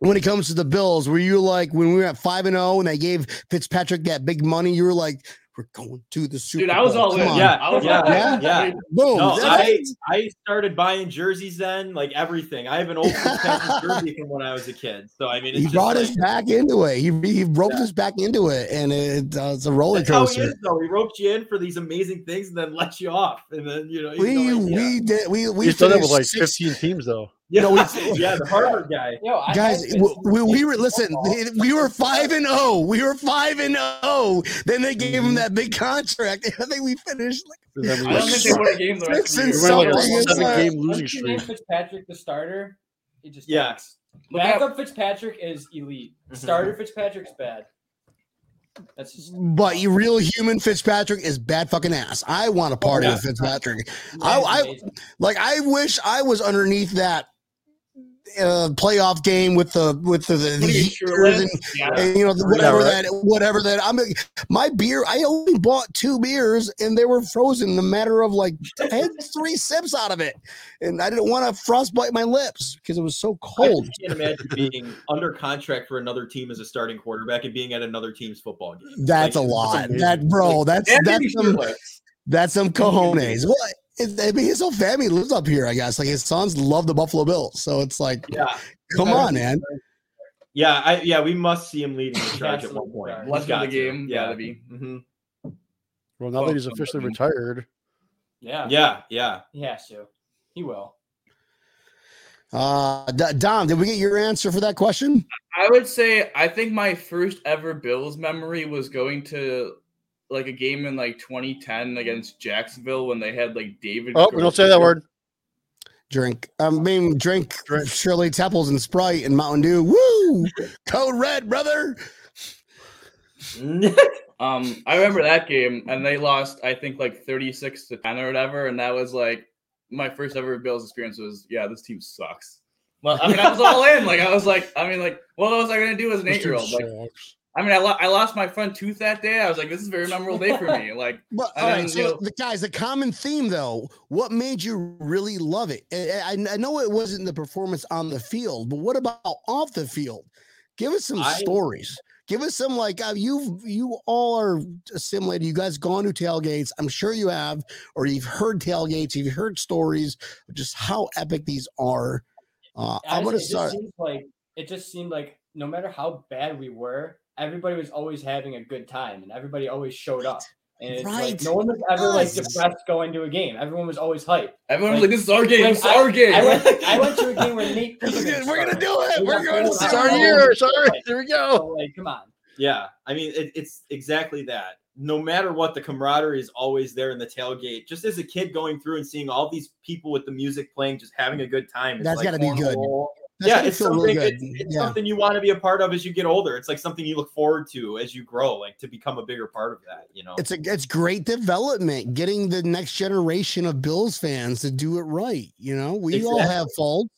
when it comes to the Bills, were you like when we were at five and zero and they gave Fitzpatrick that big money? You were like, "We're going to the Super Dude, I was Bowl. all Come in. on." Yeah, I was yeah, all in. yeah. yeah. boom. No, I I started buying jerseys then, like everything. I have an old jersey from when I was a kid. So I mean, it's he just brought like, us back into it. He he roped Yeah. us back into it, and it, uh, it's a roller That's how he coaster. is, though. He roped you in for these amazing things and then let you off, and then you know We have no idea. we did we we He's done that with like six- 15 teams though. Yeah, No, we- yeah, the Harvard guy. Yo, I guys had we, we, we were listen football. we were five and oh we were five and oh then they gave Mm-hmm. him that big contract i think we finished like And then we I don't think they won a game the rest of and the we year. like a seven game losing Once you name streak. Fitzpatrick the starter, he just Yeah. tanks. Look at- Backup Fitzpatrick is elite. Mhm. Starter Fitzpatrick's bad. That's just but you real human fitzpatrick is bad fucking ass i want to party yeah. with fitzpatrick I- I- like i wish i was underneath that uh, playoff game with the with the, the, the What you, and, Yeah. and, you know Yeah, whatever right. that whatever that I'm my beer I only bought two beers and they were frozen in a matter of like I had three sips out of it and I didn't want to frostbite my lips because it was so cold. just can't imagine being under contract for another team as a starting quarterback and being at another team's football game. That's a lot. amazing. That bro, that's And that's some shirtless. that's some cojones. What? It, I mean, his whole family lives up here. I guess like his sons love the Buffalo Bills, so it's like, Yeah, come on, man. yeah, I, yeah. We must see him leading the charge at one Absolutely. point. He's Watch the got to. game, Yeah, gotta be. hmm Well, now that he's officially retired, Yeah, yeah, yeah. he has to. He will. Uh, D- Dom, did we get your answer for that question? I would say I think my first ever Bills memory was going to like a game in like 2010 against Jacksonville when they had like David. oh, we don't say that word. Drink. I mean, drink, Drink. Shirley Temples and Sprite and Mountain Dew. Woo! Code Red, brother. Um, I remember that game, and they lost. I think like 36 to 10 or whatever, and that was like my first ever Bills experience. Was yeah, this team sucks. Well, I mean, I was all in. Like I was like, I mean, like, what was I gonna do as an eight year old? Like, sucks. I mean, I, lo- I lost my front tooth that day. I was like, this is a very memorable day for me. Like, But And all you so know- the guys, the common theme though, what made you really love it? I, I- I know it wasn't the performance on the field, but what about off the field? Give us some I- stories. Give us some like uh, you you all are assimilated. You guys gone to tailgates. I'm sure you have, or you've heard tailgates. You've heard stories of just how epic these are. Uh, I'm gonna Honestly, it just start. seems like it just seemed like no matter how bad we were, everybody was always having a good time, and everybody always showed up. And it's Right. like no one was ever like depressed going to a game. Everyone was always hyped. everyone was Like- like, this is our game. like, this is our game. I went, I went to a game where Nate. We're gonna do it. We We're going to pulled see It's out. our Oh, year. Sorry. right. There we So, go. like, come on. Yeah, I mean it, it's exactly that. No matter what, the camaraderie is always there in the tailgate. Just as a kid going through and seeing all these people with the music playing, just having a good time. It's That's like gotta be good. cornhole. That's yeah, it's something. good. It's, it's Yeah. something you want to be a part of as you get older. It's like something you look forward to as you grow, like to become a bigger part of that. You know, It's a it's great development, getting the next generation of Bills fans to do it right. You know, we all have faults.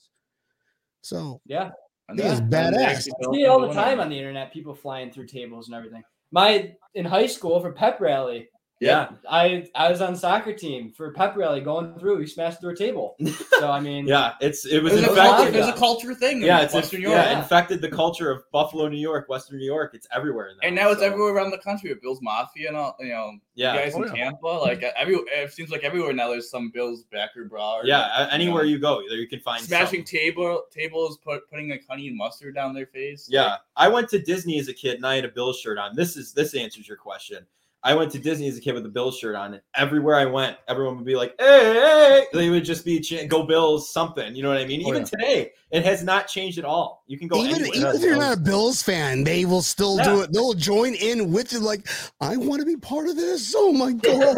So Yeah. And Yeah, it's then- then badass. I see it all the time on the internet, people flying through tables and everything. My in high school for pep rally, yeah, I I was on soccer team for pep rally going through. We smashed through a table. So I mean, yeah. It's it It was was, a It was culture, infected. it was a culture thing. in Yeah, it's Western inf- Europe. yeah, infected the culture of Buffalo, New York, Western New York. It's everywhere now. And now it's everywhere around the country with Bills Mafia and all, you know, Yeah, you guys Oh, in yeah. Tampa. Like uh, every, uh, it seems like everywhere now there's some Bills backer bra. or, yeah. a- you Anywhere know, you go, there you can find smashing something. table tables, put putting like honey and mustard down their face. Yeah, I went to Disney as a kid and I had a Bills shirt on. This is this answers your question. I went to Disney as a kid with a Bills shirt on, and everywhere I went, everyone would be like, "Hey, hey!" They would just be chant, "Go Bills!" Something, you know what I mean? Oh, Even yeah. today, it has not changed at all. You can go even, anywhere. even if you're not a Bills fan, they will still do it. They'll join in with it. Like, I want to be part of this. Oh my god,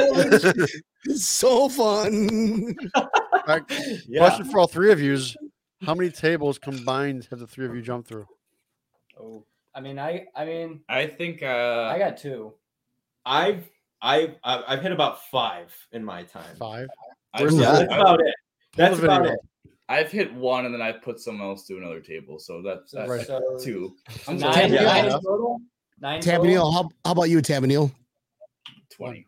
it's so fun. Alright, yeah. Question for all three of you is how many tables combined have the three of you jumped through? oh, I mean, I I mean, I think uh I got two. I've I've I've I've hit about five in my time. Five. I've, Where's that? That's about it. That's about it. I've hit one and then I've put someone else to another table. So that's, that's Right. So, two. I'm nine, sorry. Yeah. nine total. Nine Tabby total? How, how about you, Tabby Neal? 20.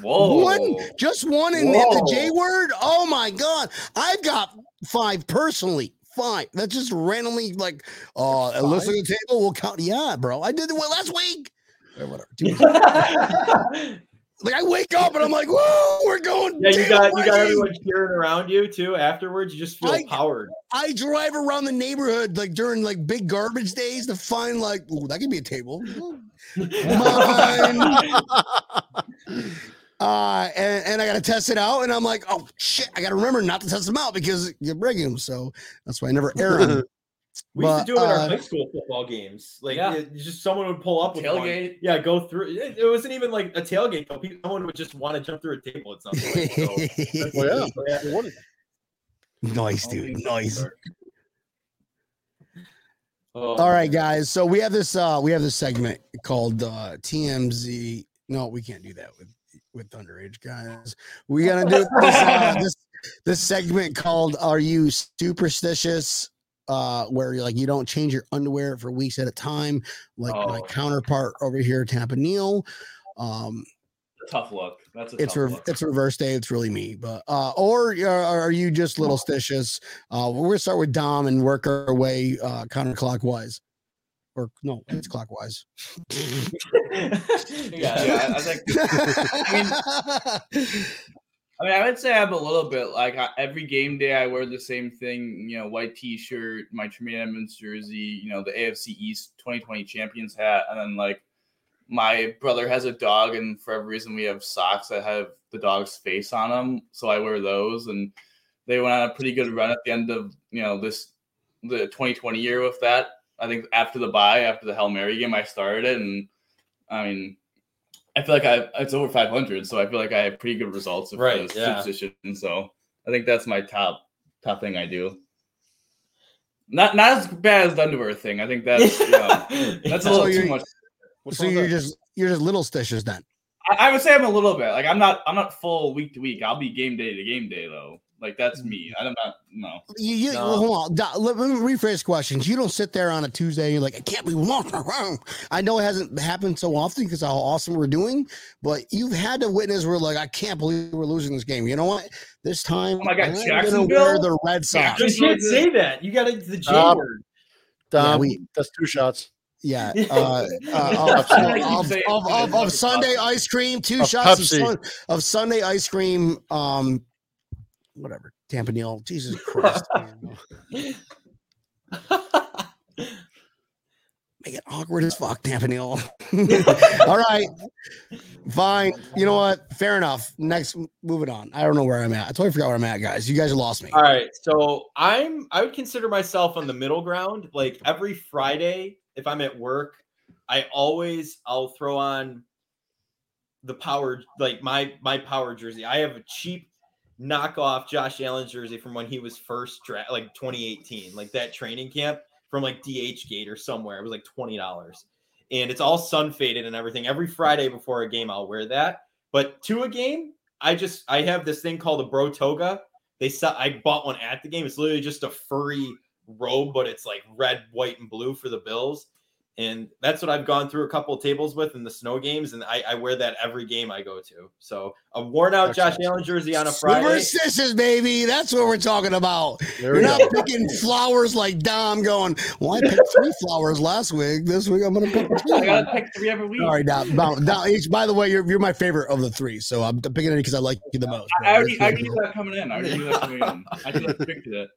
Whoa. One, just one in the, the J word. Oh my god, I've got five personally. Five. That's just randomly like, uh, Five? listen to the table. We'll count. Yeah, bro, I did it well last week. Or whatever. Two like I wake up and I'm like, whoa, we're going. Yeah, you damn got you got everyone cheering around you too. Afterwards, you just feel I- powered. I drive around the neighborhood like during like big garbage days to find like, ooh, that could be a table. Mine. Uh, and, and I got to test it out. And I'm like, oh shit, I got to remember not to test them out because you're breaking them. So that's why I never air them. We used to do it in our uh, high school football games. Like Yeah. it- just someone would pull up with one. Tailgate. Yeah, go through. It, it wasn't even like a tailgate though. People, someone would just want to jump through a table. It's not. So, Well, yeah. What is- nice, dude. Nice. oh, All right, guys. So we have this uh we have this segment called uh TMZ. No, we can't do that with with underage guys. We gotta do this uh, this this segment called Are You Superstitious? Uh where you're like you don't change your underwear for weeks at a time, like my Oh. counterpart over here, Tampa Neal. Um Tough look. That's a it's re- look. it's reverse day. It's really me, but uh, or uh, are you just little stitious? Uh, we're gonna start with Dom and work our way uh, counterclockwise, or no, it's clockwise. Yeah. yeah, I think. I mean, I mean, I would say I'm a little bit like every game day I wear the same thing. You know, white T-shirt, my Tremaine Edmunds jersey. You know, the AFC East 2020 champions hat, and then like my brother has a dog, and for every reason we have socks that have the dog's face on them, so I wear those. And they went on a pretty good run at the end of you know this the 2020 year with that. I think after the bye, after the Hail Mary game, I started it, and I mean, I feel like I it's over 500, so I feel like I have pretty good results of Right, the yeah. superstition. So I think that's my top top thing I do. Not not as bad as the underwear thing. I think that's you know, that's a So little you're- too much. What's so you're that? just you're just little stitches then. I, I would say I'm a little bit like I'm not I'm not full week to week. I'll be game day to game day though. Like that's me. I'm not no. You, you No. well, hold on. Let, let me rephrase questions. You don't sit there on a Tuesday and you're like, I can't be walking around. I know it hasn't happened so often because how awesome we're doing, but you've had to witness where like, I can't believe we're losing this game. You know what? This time, Oh my God, I'm gonna Jacksonville? wear the Red Sox. You can't say that. You got to the J Stop. word. Dom, we- that's two shots. Yeah. Uh, uh, of, I of, of, of, of Sunday ice cream, two Of shots of, sun, of Sunday ice cream. Um, whatever. Tampa Neal. Jesus Christ. Make it awkward as fuck, Tampa Neal. All right. Fine. You know what? Fair enough. Next, moving on. I don't know where I'm at. I totally forgot where I'm at, guys. You guys have lost me. All right, so I'm I would consider myself on the middle ground. Like every Friday, if I'm at work, I always I'll throw on the power like my my power jersey. I have a cheap knockoff Josh Allen jersey from when he was first draft, like 2018, like that training camp from like DH Gate or somewhere. It was like twenty dollars, and it's all sun faded and everything. Every Friday before a game, I'll wear that. But to a game, I just I have this thing called a bro toga. They sell. I bought one at the game. It's literally just a furry robe, but it's like red, white, and blue for the Bills. And that's what I've gone through a couple of tables with in the snow games, and I, I wear that every game I go to. So a worn out Josh Excellent. Allen jersey on a Friday. Superstitious, baby. That's what we're talking about. There You're not go. picking flowers like Dom going, Well, I picked three flowers last week. This week I'm going to pick two. I gotta pick three every week. All right, Dom. Dom, Dom, each- by the way, you're, you're my favorite of the three. So I'm picking it because I like you the most. I I already, I already knew that coming in. I already knew that coming in. I should have predicted it.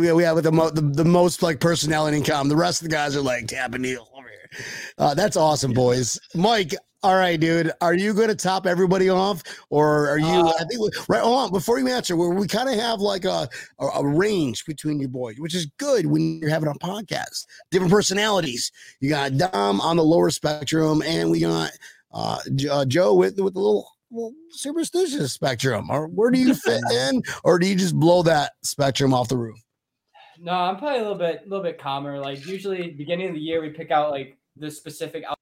Yeah, we have with the, mo- the the most like personality in common. The rest of the guys are like Tap and Neil over here. Uh, that's awesome, boys. Mike, all right, dude. Are you going to top everybody off, or are you? Uh, I think right. On, before you answer, we, we kind of have like a, a a range between you boys, which is good when you're having a podcast. Different personalities. You got Dom on the lower spectrum, and we got uh, uh, Joe with with the little. Well, superstitious spectrum, or where do you fit in, or do you just blow that spectrum off the roof? No, I'm probably a little bit, a little bit calmer. Like usually, beginning of the year, we pick out like the specific. out-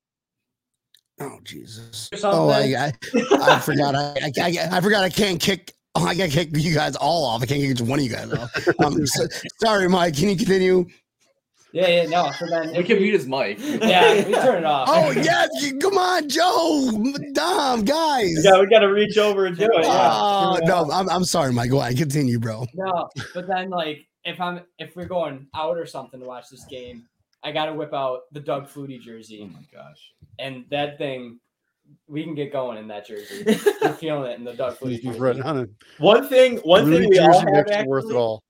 Oh Jesus! Oh, I. I, I forgot. I, I, I, I forgot. I can't kick. Oh, I can't kick you guys all off. I can't kick just one of you guys off. Um, so- sorry, Mike. Can you continue? Yeah, yeah, no. So then, We can mute his mic. yeah, we turn it off. Oh yes, you- come on, Joe, Dom, guys. Yeah, we got to reach over and do it. Yeah. Oh no, I'm, I'm sorry, Mike. Go ahead, continue, bro. No, but then like if I'm if we're going out or something to watch this game, I gotta whip out the Doug Flutie jersey. Oh my gosh. and that thing, we can get going in that jersey. You're feeling it in the Doug Flutie He's jersey. right on it. One thing, one Rudy thing we all Jersey have makes it worth it all.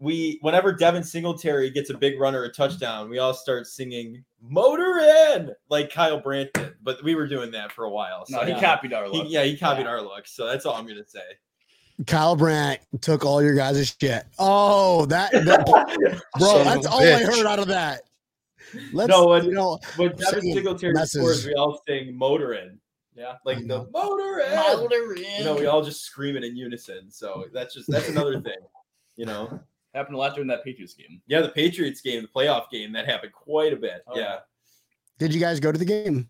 we whenever Devin Singletary gets a big run or a touchdown, we all start singing "Motor In" like Kyle Brandt did. But we were doing that for a while. So No, he yeah. copied our he- look. yeah, he copied Yeah. our look. So that's all I'm gonna say. Kyle Brandt took all your guys' shit. Oh, that, that- bro, Son that's a all I heard out of that. Let's, No, when- you know, when Devin Singletary messes. scores, we all sing "Motor In," Yeah. like the know. "Motor In." You know, we all just scream it in unison. So that's just that's another thing. You know, Happened a lot during that Patriots game. yeah, the Patriots game, the playoff game, that happened quite a bit. Oh, yeah. did you guys go to the game?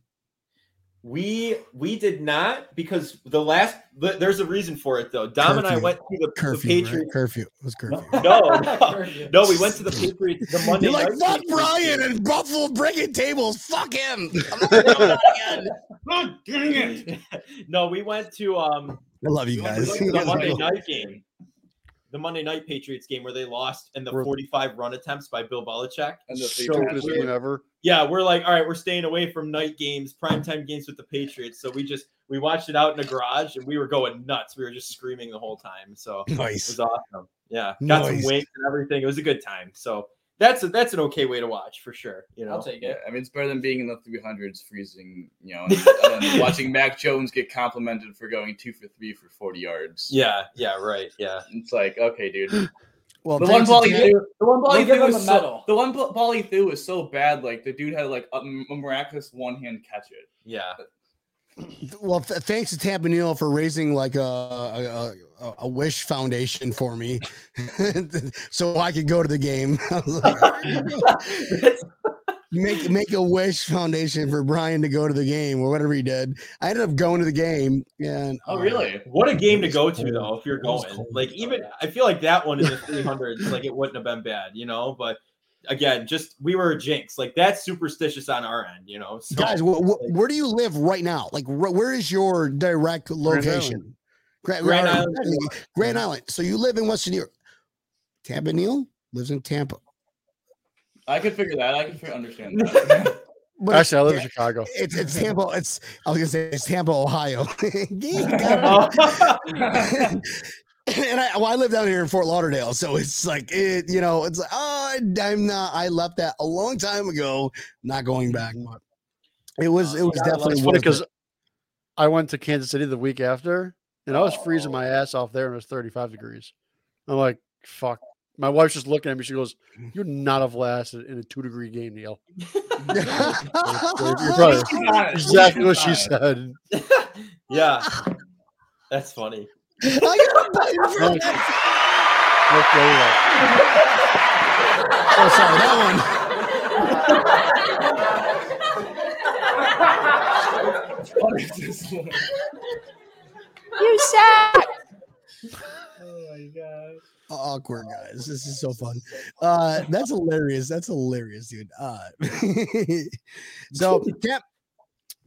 We we did not because the last there's a reason for it though. Dom and I went to the, the Curfew, right? Curfew. It was curfew. No, no, no, we went to the Patriots the Monday You're like, night fuck Brian and Buffalo breaking tables. Fuck him. I'm not doing that again. God dang it! no, we went to um I love you guys. to the Monday night game. The Monday night Patriots game where they lost and the Were- 45 run attempts by Bill Belichick. And the So Patriots game ever. Yeah, we're like, all right, we're staying away from night games, primetime games with the Patriots. So we just we watched it out in the garage and we were going nuts. We were just screaming the whole time. So it Nice. was awesome. Yeah, got Nice. some wings and everything. It was a good time. So that's a, that's an okay way to watch for sure. You know, I'll take Yeah, it. I mean it's better than being in the 300s, freezing, you know, and, and watching Mac Jones get complimented for going two for three for 40 yards. yeah, yeah, right, yeah. It's like, okay, dude. Well, The one thanks to ball he threw, the one ball he threw was so, the one ball ball he threw was so bad. Like the dude had like a, a miraculous one hand catch it. Yeah, well, th- thanks to Tampa Neal for raising like a, a, a, a wish foundation for me, so I could go to the game. I was like, make make a wish foundation for Brian to go to the game or whatever he did. I ended up going to the game, and Oh, uh, really? what a game to was go to though. If you're going, like even I feel like that one in the 300s, like it wouldn't have been bad, you know. But again, just we were a jinx. Like that's superstitious on our end, you know. So, guys, wh- wh- where do you live right now? Like, wh- where is your direct location? Gra- Grand uh, or- Island. Grand Island. So you live in Western New York. Tampa Neal lives in Tampa. I could figure that. I can understand that. But Actually, I live in Chicago. it's it's Tampa. It's I was gonna say it's Tampa, Ohio. and I, well, I live down here in Fort Lauderdale, so it's like it, you know, it's like oh, I'm not. I left that a long time ago. Not going back. Mm-hmm. But it was uh, it was gotta definitely It's funny because I went to Kansas City the week after, and I was freezing my oh. ass off there, and it was 35 degrees. I'm like, fuck. My wife's just looking at me. She goes, "You're not have lasted in a two degree game, Neil." You're exactly what she said. yeah, that's funny. I gotta buy your friend. Okay, Oh, sorry, that one. What is this one? Oh my god. awkward guys this is so fun uh that's hilarious that's hilarious dude uh so Tamp,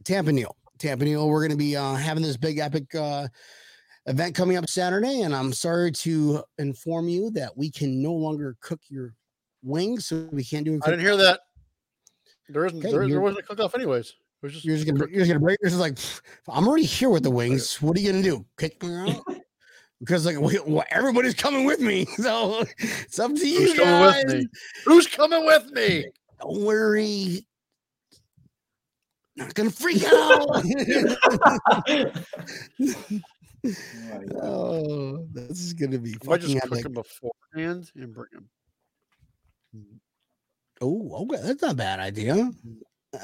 tampa neal tampa neal we're gonna be uh having this big epic uh event coming up saturday and i'm sorry to inform you that we can no longer cook your wings so we can't do it I didn't hear that. There isn't. Okay, there, there wasn't a cook off anyways. Was just. you're just gonna you're just gonna break this is like i'm already here with the wings what are you gonna do kick me out because like we, well, everybody's coming with me so it's up to you Who's coming guys. me? Who's coming with me? Don't worry. Not gonna freak out. Oh, this is gonna be I just cook epic. them beforehand and bring them. Mm. Oh, okay, that's not a bad idea. Mm.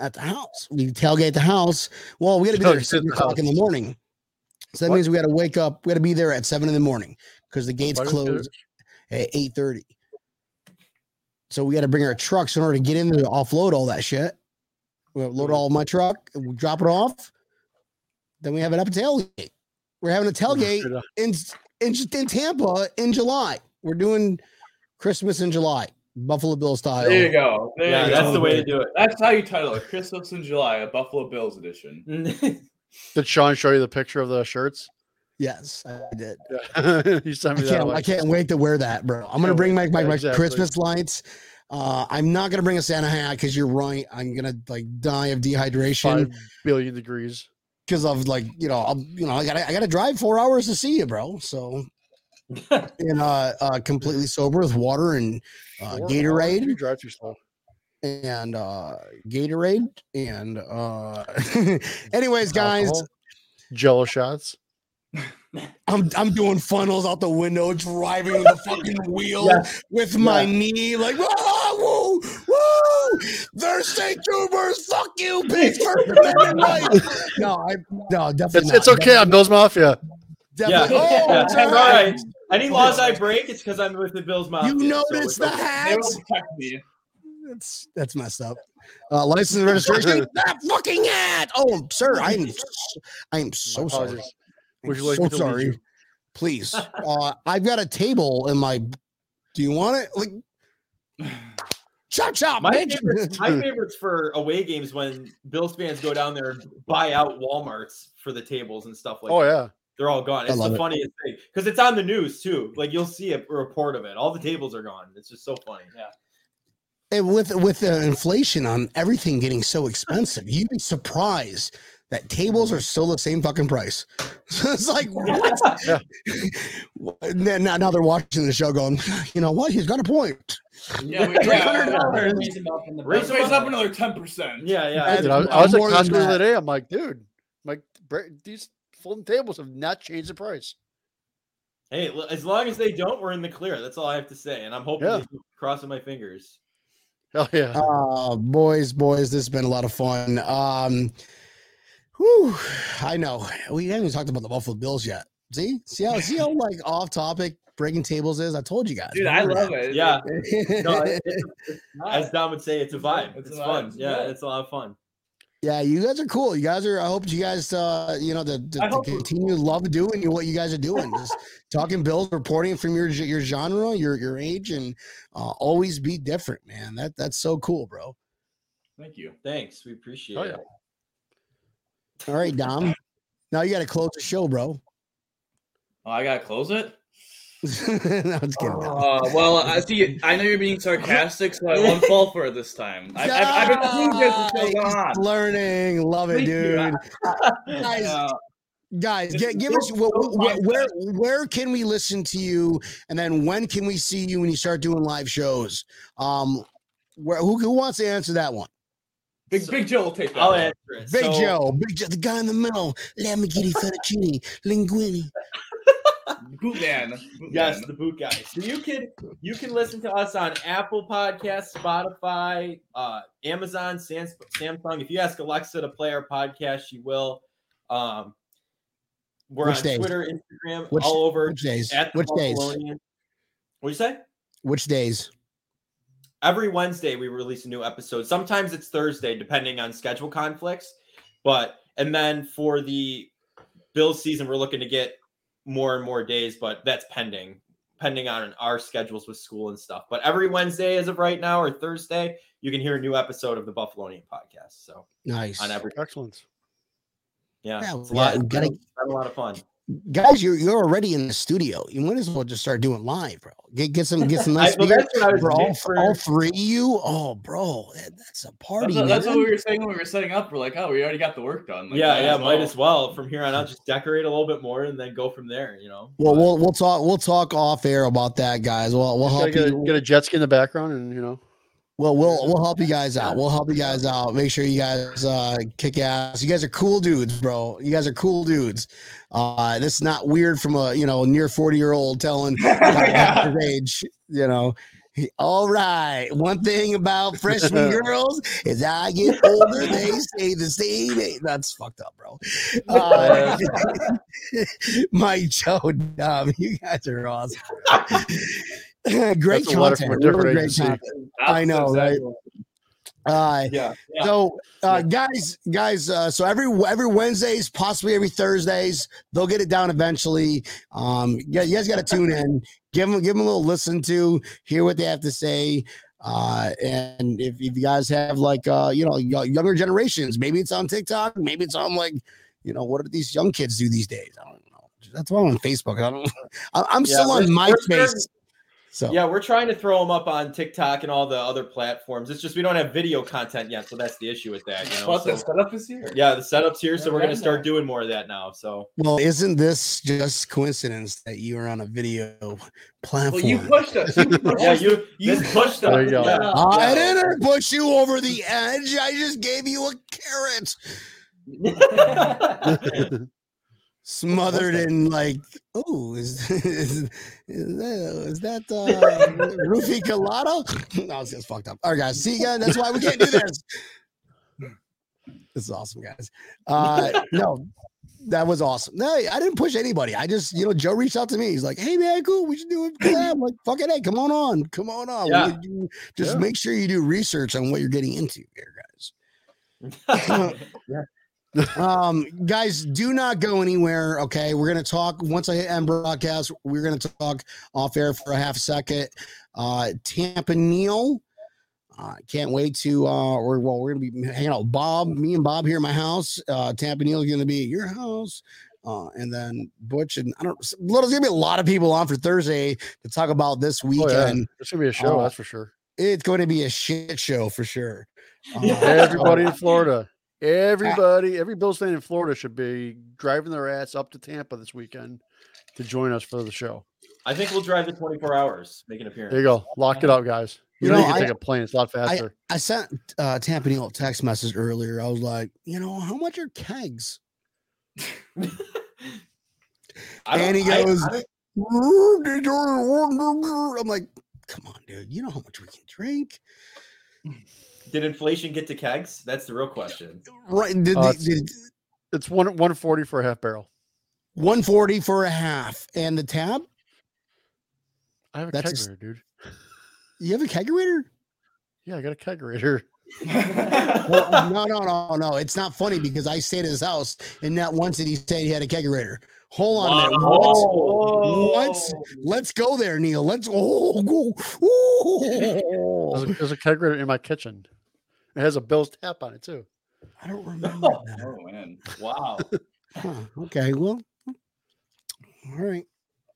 At the house, we tailgate the house. Well, we got to be there at seven the o'clock in the morning. So that What? means we got to wake up. We got to be there at seven in the morning because the gates close at eight thirty. So we got to bring our trucks in order to get in there to offload all that shit. We'll load mm. all my truck, we'll drop it off. Then we have it up at tailgate. We're having a tailgate in in in Tampa in July. We're doing Christmas in July, Buffalo Bills style. There you go. There Yeah, you that's go. the way to do it. That's how you title it. Christmas in July, a Buffalo Bills edition. Did Sean show you the picture of the shirts? Yes, I did. Yeah. he sent I me that. can't. I can't wait to wear that, bro. I'm gonna bring my my, my exactly. Christmas lights. Uh, I'm not gonna bring a Santa hat because you're right. I'm gonna like die of dehydration Five billion degrees. Because of like you know I'm you know I gotta I gotta drive four hours to see you, bro. So and uh, uh completely sober with water and uh, Four? Gatorade You drive too slow. and uh Gatorade and uh anyways guys Alcohol, Jello shots. I'm I'm doing funnels out the window driving the fucking wheel with my knee like woo Thursday tubers fuck you pigs first amendment no I no definitely It's, not. it's okay on Bill's Mafia. Yeah, Definitely- yeah, Oh, it's God. all right. Any laws I break, it's because I'm with the Bills Mafia. you so the okay. They hats protect me. That's that's messed up. Uh, license and registration. that fucking hat. Oh, sir, I am. s- I am so sorry. Would you like so to sorry. you? Please. Uh, I've got a table in my. Do you want it? Like, chop chop. My bitch. favorites, my favorites for away games when Bills fans go down there and buy out WalMarts for the tables and stuff like Oh that. yeah. They're all gone. It's the it. funniest thing because it's on the news too. Like you'll see a report of it. All the tables are gone. It's just so funny. Yeah. and with with the inflation on everything getting so expensive, you'd be surprised that tables are still the same fucking price. So it's like what? Yeah. And now, now they're watching the show, going, you know what? He's got a point. Yeah, we yeah, $300. Raise them up in the Raise Raise them raise up another ten percent. Yeah, yeah. Dude, I, I was at more than Costco the other day. I'm like, dude, like these folding tables have not changed the price. Hey, as long as they don't, we're in the clear. That's all I have to say. And I'm hoping, Yeah. crossing my fingers. Hell yeah. Uh, boys, boys, this has been a lot of fun. Um, whew, I know we haven't even talked about the Buffalo Bills yet. See, see how see how like off topic breaking tables is. I told you guys, Dude, I love it. Yeah. it. No, it- it's- Nice. as Dom would say, it's a vibe. It's It's, a fun. It's Yeah, good. it's a lot of fun. yeah, you guys are cool. You guys are. I hope you guys, uh, you know, to, to, to continue to love doing what you guys are doing. Just talking Bills, reporting from your your genre, your your age, and uh, always be different, man. That that's so cool, bro. Thank you. Thanks. We appreciate Oh, it. Yeah. All right, Dom. Now you got to close the show, bro. Oh, I gotta close it. no, I'm just kidding. Uh, well, I see. I know you're being sarcastic, so I won't fall for it this time. I, I've, I've been seeing this so long. learning, love it, Thank you. dude. Guys, Yeah. guys, get, give us so- wh- so where, where where can we listen to you, and then when can we see you when you start doing live shows? Um, where who, who wants to answer that one? Big Big Joe will take that. I'll answer it. Big So- Joe, Big Joe, the guy in the middle. Lamborghini, fettuccine, linguine. Bootman. Bootman. Yes, the boot guy. So you can you can listen to us on Apple Podcasts, Spotify, uh, Amazon, Sam- Samsung. If you ask Alexa to play our podcast, she will. Um, we're Which on days? Twitter, Instagram, Which- all over. Which days? At the Which days? What'd you say? Which days? Every Wednesday we release a new episode. Sometimes it's Thursday, depending on schedule conflicts. But and then for the Bills season, we're looking to get more and more days, but that's pending, pending on our schedules with school and stuff. But every Wednesday, as of right now, or Thursday, you can hear a new episode of the Buffalonian podcast. So Nice. on every Excellent. yeah, Yeah, it's a yeah, lot, we it's gotta- been a lot of fun. Guys, you're you're already in the studio. You might as well just start doing live, bro. Get get some get some nice I, well, that's what I was for all, for for- all three of you. Oh, bro, that- that's a party. That's, what, that's what we were saying when we were setting up. We're like, oh, we already got the work done. Like, yeah, yeah, as might well. as well. From here on out, just decorate a little bit more and then go from there. You know. Well, we'll we'll talk we'll talk off air about that, guys. We'll we'll help Gotta get, a, you. get a jet ski in the background, and you know, Well, we'll we'll help you guys out. We'll help you guys out. Make sure you guys uh, kick ass. You guys are cool dudes, bro. You guys are cool dudes. Uh, this is not weird from a you know near forty year old telling Yeah. his age. You know. All right. One thing about freshman girls is I get older, they stay the same. age. That's fucked up, bro. Uh, Mike, Joe, Dom, you guys are awesome. great That's a content. from a different Really great agency. content. I know, right? Uh, Yeah. Yeah. So, uh, guys, guys, uh, so every every Wednesdays, possibly every Thursdays, they'll get it down eventually. Um, yeah, you guys got to tune in, give them give them a little listen to, hear what they have to say. Uh, and if, if you guys have like uh, you know, y- younger generations, maybe it's on TikTok, maybe it's on like, you know, what do these young kids do these days? I don't know. That's why I'm on Facebook. I don't. I- I'm Yeah, still on we're- we're MySpace. Starting- So Yeah, we're trying to throw them up on TikTok and all the other platforms. It's just we don't have video content yet, so that's the issue with that. You know, But so, the setup is here. yeah, the setup's here, so we're gonna start doing more of that now. So well, isn't this just coincidence that you are on a video platform? Well, you pushed us. You pushed yeah, us. you you This- pushed There us. you go. Yeah. I Yeah. didn't push you over the edge. I just gave you a carrot smothered in like, oh, is, is, is that, is that uh, roofie colada? no, it's just fucked up. All right, guys. See, again, that's why we can't do this. This is awesome, guys. Uh, no, that was awesome. No, I didn't push anybody. I just, you know, Joe reached out to me. He's like, "Hey, man, cool. We should do a collab." I'm like, "Fuck it, hey, come on on, come on on." Yeah. You- just Yeah. make sure you do research on what you're getting into here, guys. Um, guys, do not go anywhere. Okay, we're gonna talk once I hit end broadcast. We're gonna talk off air for a half second. Uh, Tampa Neil. Uh, can't wait to uh we're well, we're gonna be hanging out Bob, me and Bob here at my house. Uh Tampa Neil is gonna be at your house. Uh, and then Butch and I don't there's gonna be a lot of people on for Thursday to talk about this Oh, yeah. weekend. It's gonna be a show, Uh, that's for sure. It's going to be a shit show for sure. Uh, Everybody in Florida, everybody, every Bills fan in Florida should be driving their ass up to Tampa this weekend to join us for the show. I think we'll drive the 24 hours, make an appearance. There you go. Lock it up, guys. You, You know, know, you can I- take a plane. It's a lot faster. I sent uh Tampa Neil a text message earlier. I was like, you know, how much are kegs? I And he goes, I don't- I'm like, come on, dude. You know how much we can drink, did inflation get to kegs? That's the real question. right? Did, Uh, did- did it's one one forty for a half barrel. 140 for a half, and the tab. I have a That's a s- kegerator, dude. You have a kegerator? Yeah, I got a kegerator. Well, no, no, no, no. It's not funny because I stayed at his house, and not once did he say he had a kegerator. Hold on a minute. What? What? Let's go there, Neil. Let's oh, go. There's a, there's a kegerator in my kitchen. It has a Bill's tap on it too. I don't remember oh, that. Oh man. Wow. Huh, okay, well, all right.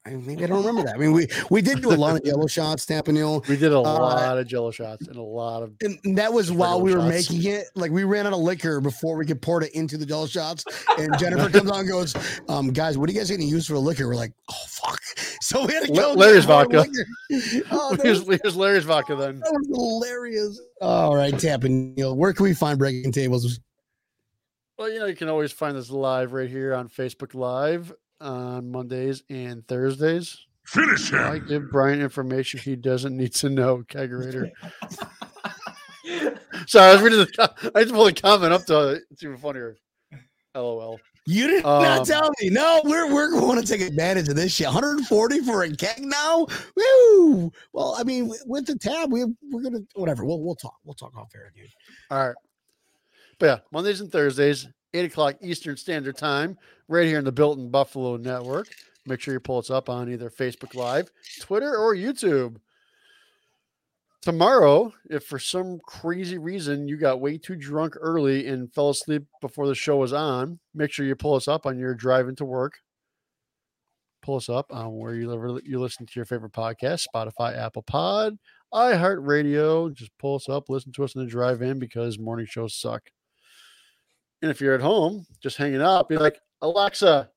I maybe I don't remember that. I mean, we we did do a lot of Jello shots, Tampa Neil, We did a Uh, lot of Jello shots and a lot of. and that was while we were shots. making it. Like we ran out of liquor before we could pour it into the jello shots. And Jennifer comes on and goes, um, "Guys, what are you guys going to use for liquor?" We're like, "Oh fuck!" So we had to go. get Larry's vodka. Oh, Here's, was, here's Larry's vodka then. that was hilarious. All right, Tampa Neil, where can we find breaking tables? Well, you know, you can always find us live right here on Facebook Live on Mondays and Thursdays. Finish him. I give Brian information he doesn't need to know. Kegerator. Sorry, I was reading the. co- I just pulled the comment up to. It's even funnier. LOL. You did not Um, tell me. No, we're we're going to take advantage of this shit. 140 for a keg now. Woo! Well, I mean, with- with the tab, we we're gonna whatever. We'll we'll talk. We'll talk off air, dude. All right. But yeah, Mondays and Thursdays, 8 o'clock Eastern Standard Time, right here in the Built in Buffalo Network. Make sure you pull us up on either Facebook Live, Twitter, or YouTube. Tomorrow, if for some crazy reason you got way too drunk early and fell asleep before the show was on, make sure you pull us up on your drive into work. Pull us up on where you, live- you listen to your favorite podcast Spotify, Apple Pod, iHeartRadio. Just pull us up, listen to us in the drive in because morning shows suck. And if you're at home, just hanging out, be like, Alexa,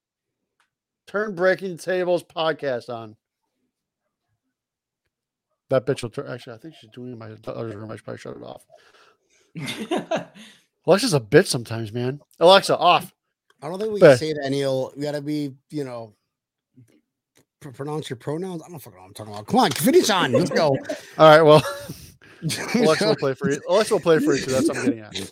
turn Breaking Tables podcast on. That bitch will turn. Actually, I think she's doing in my other room. I should probably shut it off. Alexa's a bitch sometimes, man. Alexa, off. I don't think we But- can say that, Neil. We gotta be, you know, pr- pronounce your pronouns. I don't fucking know what I'm talking about. Come on, finish on. Let's go. All right, well, Alexa will play for you. Alexa will play for you too. That's what I'm getting at.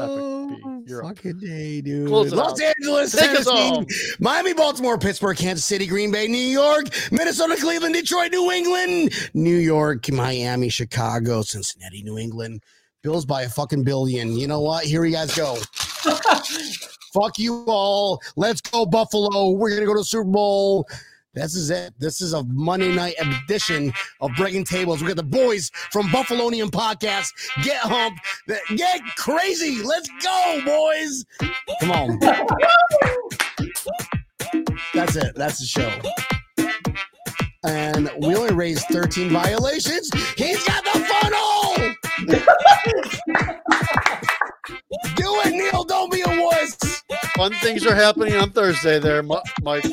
Oh, P. You're up. fucking day, dude. Close Los out. Angeles, Take us Tennessee. Miami, Baltimore, Pittsburgh, Kansas City, Green Bay, New York, Minnesota, Cleveland, Detroit, New England, New York, Miami, Chicago, Cincinnati, New England. Bills by a fucking billion. You know what? Here you guys go. Fuck you all. Let's go, Buffalo. We're going to go to the Super Bowl. This is it. This is a Monday night edition of Breaking Tables. We got the boys from Buffalonian Podcast. Get hump. Get crazy. Let's go, boys. Come on. That's it. That's the show. And we only raised 13 violations. He's got the funnel. Do it, Neil. Don't be a wuss. Fun things are happening on Thursday there, Mi- Mike.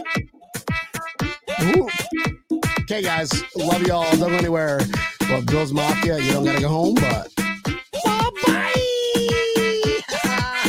Okay, guys. Love y'all. Don't go anywhere. Well, Bills Mafia, you don't got to go home, but